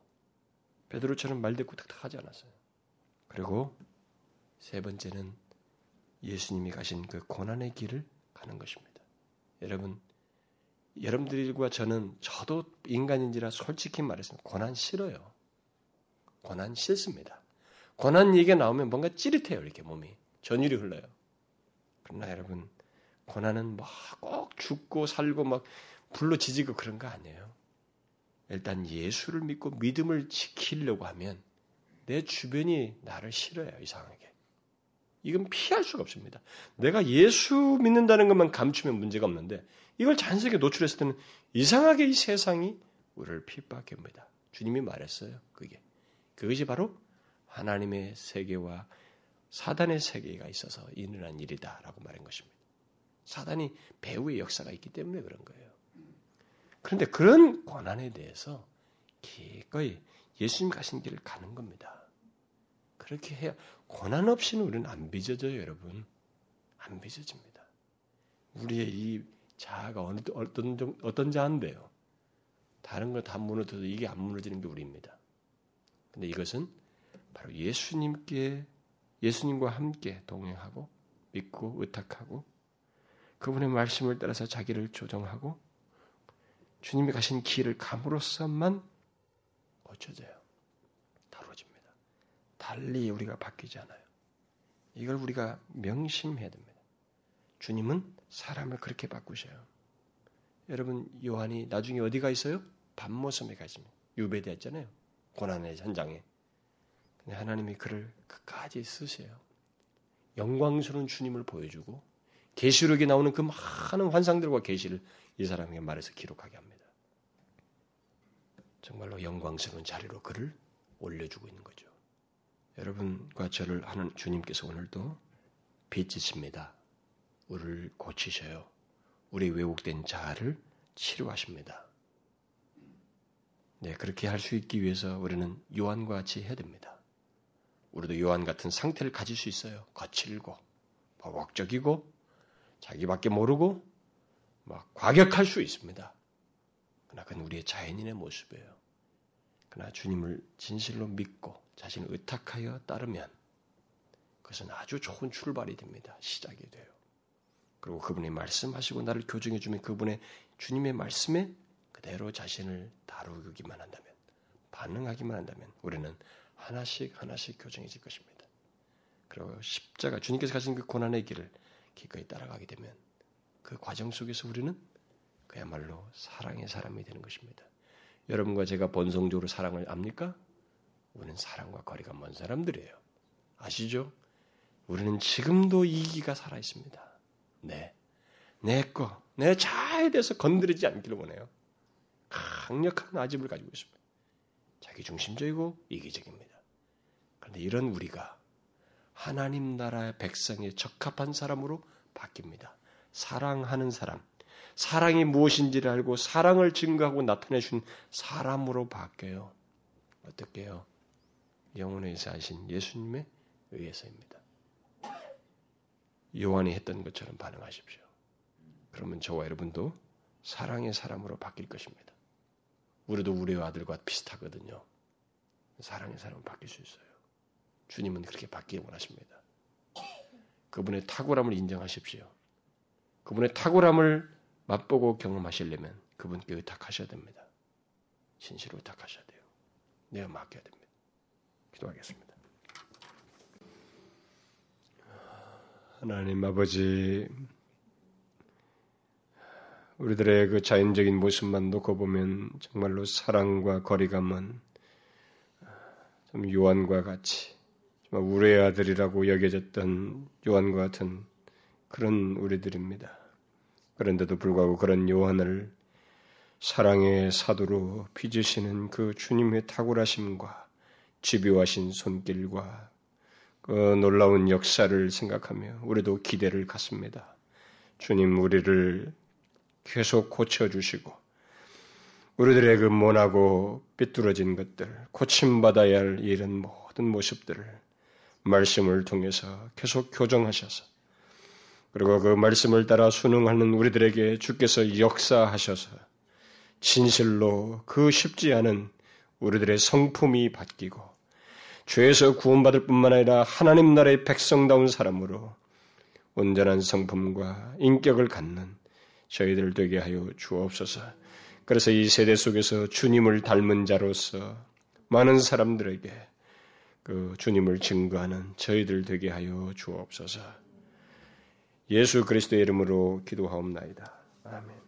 베드로처럼 말대꾸 탁탁하지 않았어요. 그리고 세 번째는 예수님이 가신 그 고난의 길을 가는 것입니다. 여러분, 여러분들과 저는 저도 인간인지라 솔직히 말해서 고난 싫어요. 고난 싫습니다. 고난 얘기가 나오면 뭔가 찌릿해요. 이렇게 몸이 전율이 흘러요. 그러나 여러분 고난은 막 꼭 죽고 살고 막 불로 지지고 그런 거 아니에요. 일단 예수를 믿고 믿음을 지키려고 하면 내 주변이 나를 싫어요, 이상하게. 이건 피할 수가 없습니다. 내가 예수 믿는다는 것만 감추면 문제가 없는데 이걸 자연스럽게 노출했을 때는 이상하게 이 세상이 우리를 핍박합니다. 주님이 말했어요. 그게. 그것이 바로 하나님의 세계와 사단의 세계가 있어서 일어난 일이다라고 말한 것입니다. 사단이 배후의 역사가 있기 때문에 그런 거예요. 그런데 그런 고난에 대해서 기꺼이 예수님 가신 길을 가는 겁니다. 그렇게 해야 고난 없이는 우리는 안 빚어져요, 여러분. 안 빚어집니다. 우리의 이 자아가 어떤, 어떤 자인데요. 다른 거다 무너져도 이게 안 무너지는 게 우리입니다. 근데 이것은 바로 예수님께, 예수님과 함께 동행하고, 믿고, 의탁하고, 그분의 말씀을 따라서 자기를 조정하고, 주님이 가신 길을 감으로써만 고쳐져요. 다뤄집니다. 달리 우리가 바뀌지 않아요. 이걸 우리가 명심해야 됩니다. 주님은 사람을 그렇게 바꾸셔요. 여러분 요한이 나중에 어디가 있어요? 밤모섬에 가 있습니다. 유배됐잖아요. 고난의 현장에. 근데 하나님이 그를 끝까지 쓰세요. 영광스러운 주님을 보여주고 계시록에 나오는 그 많은 환상들과 계시를 이 사람에게 말해서 기록하게 합니다. 정말로 영광스러운 자리로 그를 올려주고 있는 거죠. 여러분과 저를 하는 주님께서 오늘도 빚지십니다. 우리를 고치셔요. 우리 왜곡된 자아를 치료하십니다. 네, 그렇게 할 수 있기 위해서 우리는 요한과 같이 해야 됩니다. 우리도 요한 같은 상태를 가질 수 있어요. 거칠고, 버벅적이고, 자기밖에 모르고, 막 과격할 수 있습니다. 그러나 그건 우리의 자연인의 모습이에요. 그러나 주님을 진실로 믿고 자신을 의탁하여 따르면 그것은 아주 좋은 출발이 됩니다. 시작이 돼요. 그리고 그분이 말씀하시고 나를 교정해 주면 그분의 주님의 말씀에 그대로 자신을 다루기만 한다면 반응하기만 한다면 우리는 하나씩 하나씩 교정해질 것입니다. 그리고 십자가 주님께서 가신 그 고난의 길을 기꺼이 따라가게 되면 그 과정 속에서 우리는 그야말로 사랑의 사람이 되는 것입니다. 여러분과 제가 본성적으로 사랑을 압니까? 우리는 사랑과 거리가 먼 사람들이에요. 아시죠? 우리는 지금도 이기가 살아 있습니다. 네. 내 거, 내 자에 대해서 건드리지 않기를 원해요. 강력한 아집을 가지고 있습니다. 자기 중심적이고 이기적입니다. 그런데 이런 우리가 하나님 나라의 백성의 적합한 사람으로 바뀝니다. 사랑하는 사람, 사랑이 무엇인지를 알고 사랑을 증거하고 나타내 준 사람으로 바뀌어요. 어떻게요? 영혼에서 하신 예수님의 의해서입니다. 요한이 했던 것처럼 반응하십시오. 그러면 저와 여러분도 사랑의 사람으로 바뀔 것입니다. 우리도 우리의 아들과 비슷하거든요. 사랑의 사람으로 바뀔 수 있어요. 주님은 그렇게 바뀌기 원하십니다. 그분의 탁월함을 인정하십시오. 그분의 탁월함을 맛보고 경험하시려면 그분께 의탁하셔야 됩니다. 진실로 의탁하셔야 돼요. 내가 맡겨야 됩니다. 기도하겠습니다. 하나님 아버지, 우리들의 그 자연적인 모습만 놓고 보면 정말로 사랑과 거리감은 좀 요한과 같이 정말 우리의 아들이라고 여겨졌던 요한과 같은 그런 우리들입니다. 그런데도 불구하고 그런 요한을 사랑의 사도로 빚으시는 그 주님의 탁월하심과 집요하신 손길과 그 놀라운 역사를 생각하며 우리도 기대를 갖습니다. 주님 우리를 계속 고쳐주시고 우리들의 그 모나고 삐뚤어진 것들, 고침받아야 할 이런 모든 모습들을 말씀을 통해서 계속 교정하셔서 그리고 그 말씀을 따라 순응하는 우리들에게 주께서 역사하셔서 진실로 그 쉽지 않은 우리들의 성품이 바뀌고 죄에서 구원받을 뿐만 아니라 하나님 나라의 백성다운 사람으로 온전한 성품과 인격을 갖는 저희들 되게 하여 주옵소서. 그래서 이 세대 속에서 주님을 닮은 자로서 많은 사람들에게 그 주님을 증거하는 저희들 되게 하여 주옵소서. 예수 그리스도의 이름으로 기도하옵나이다. 아멘.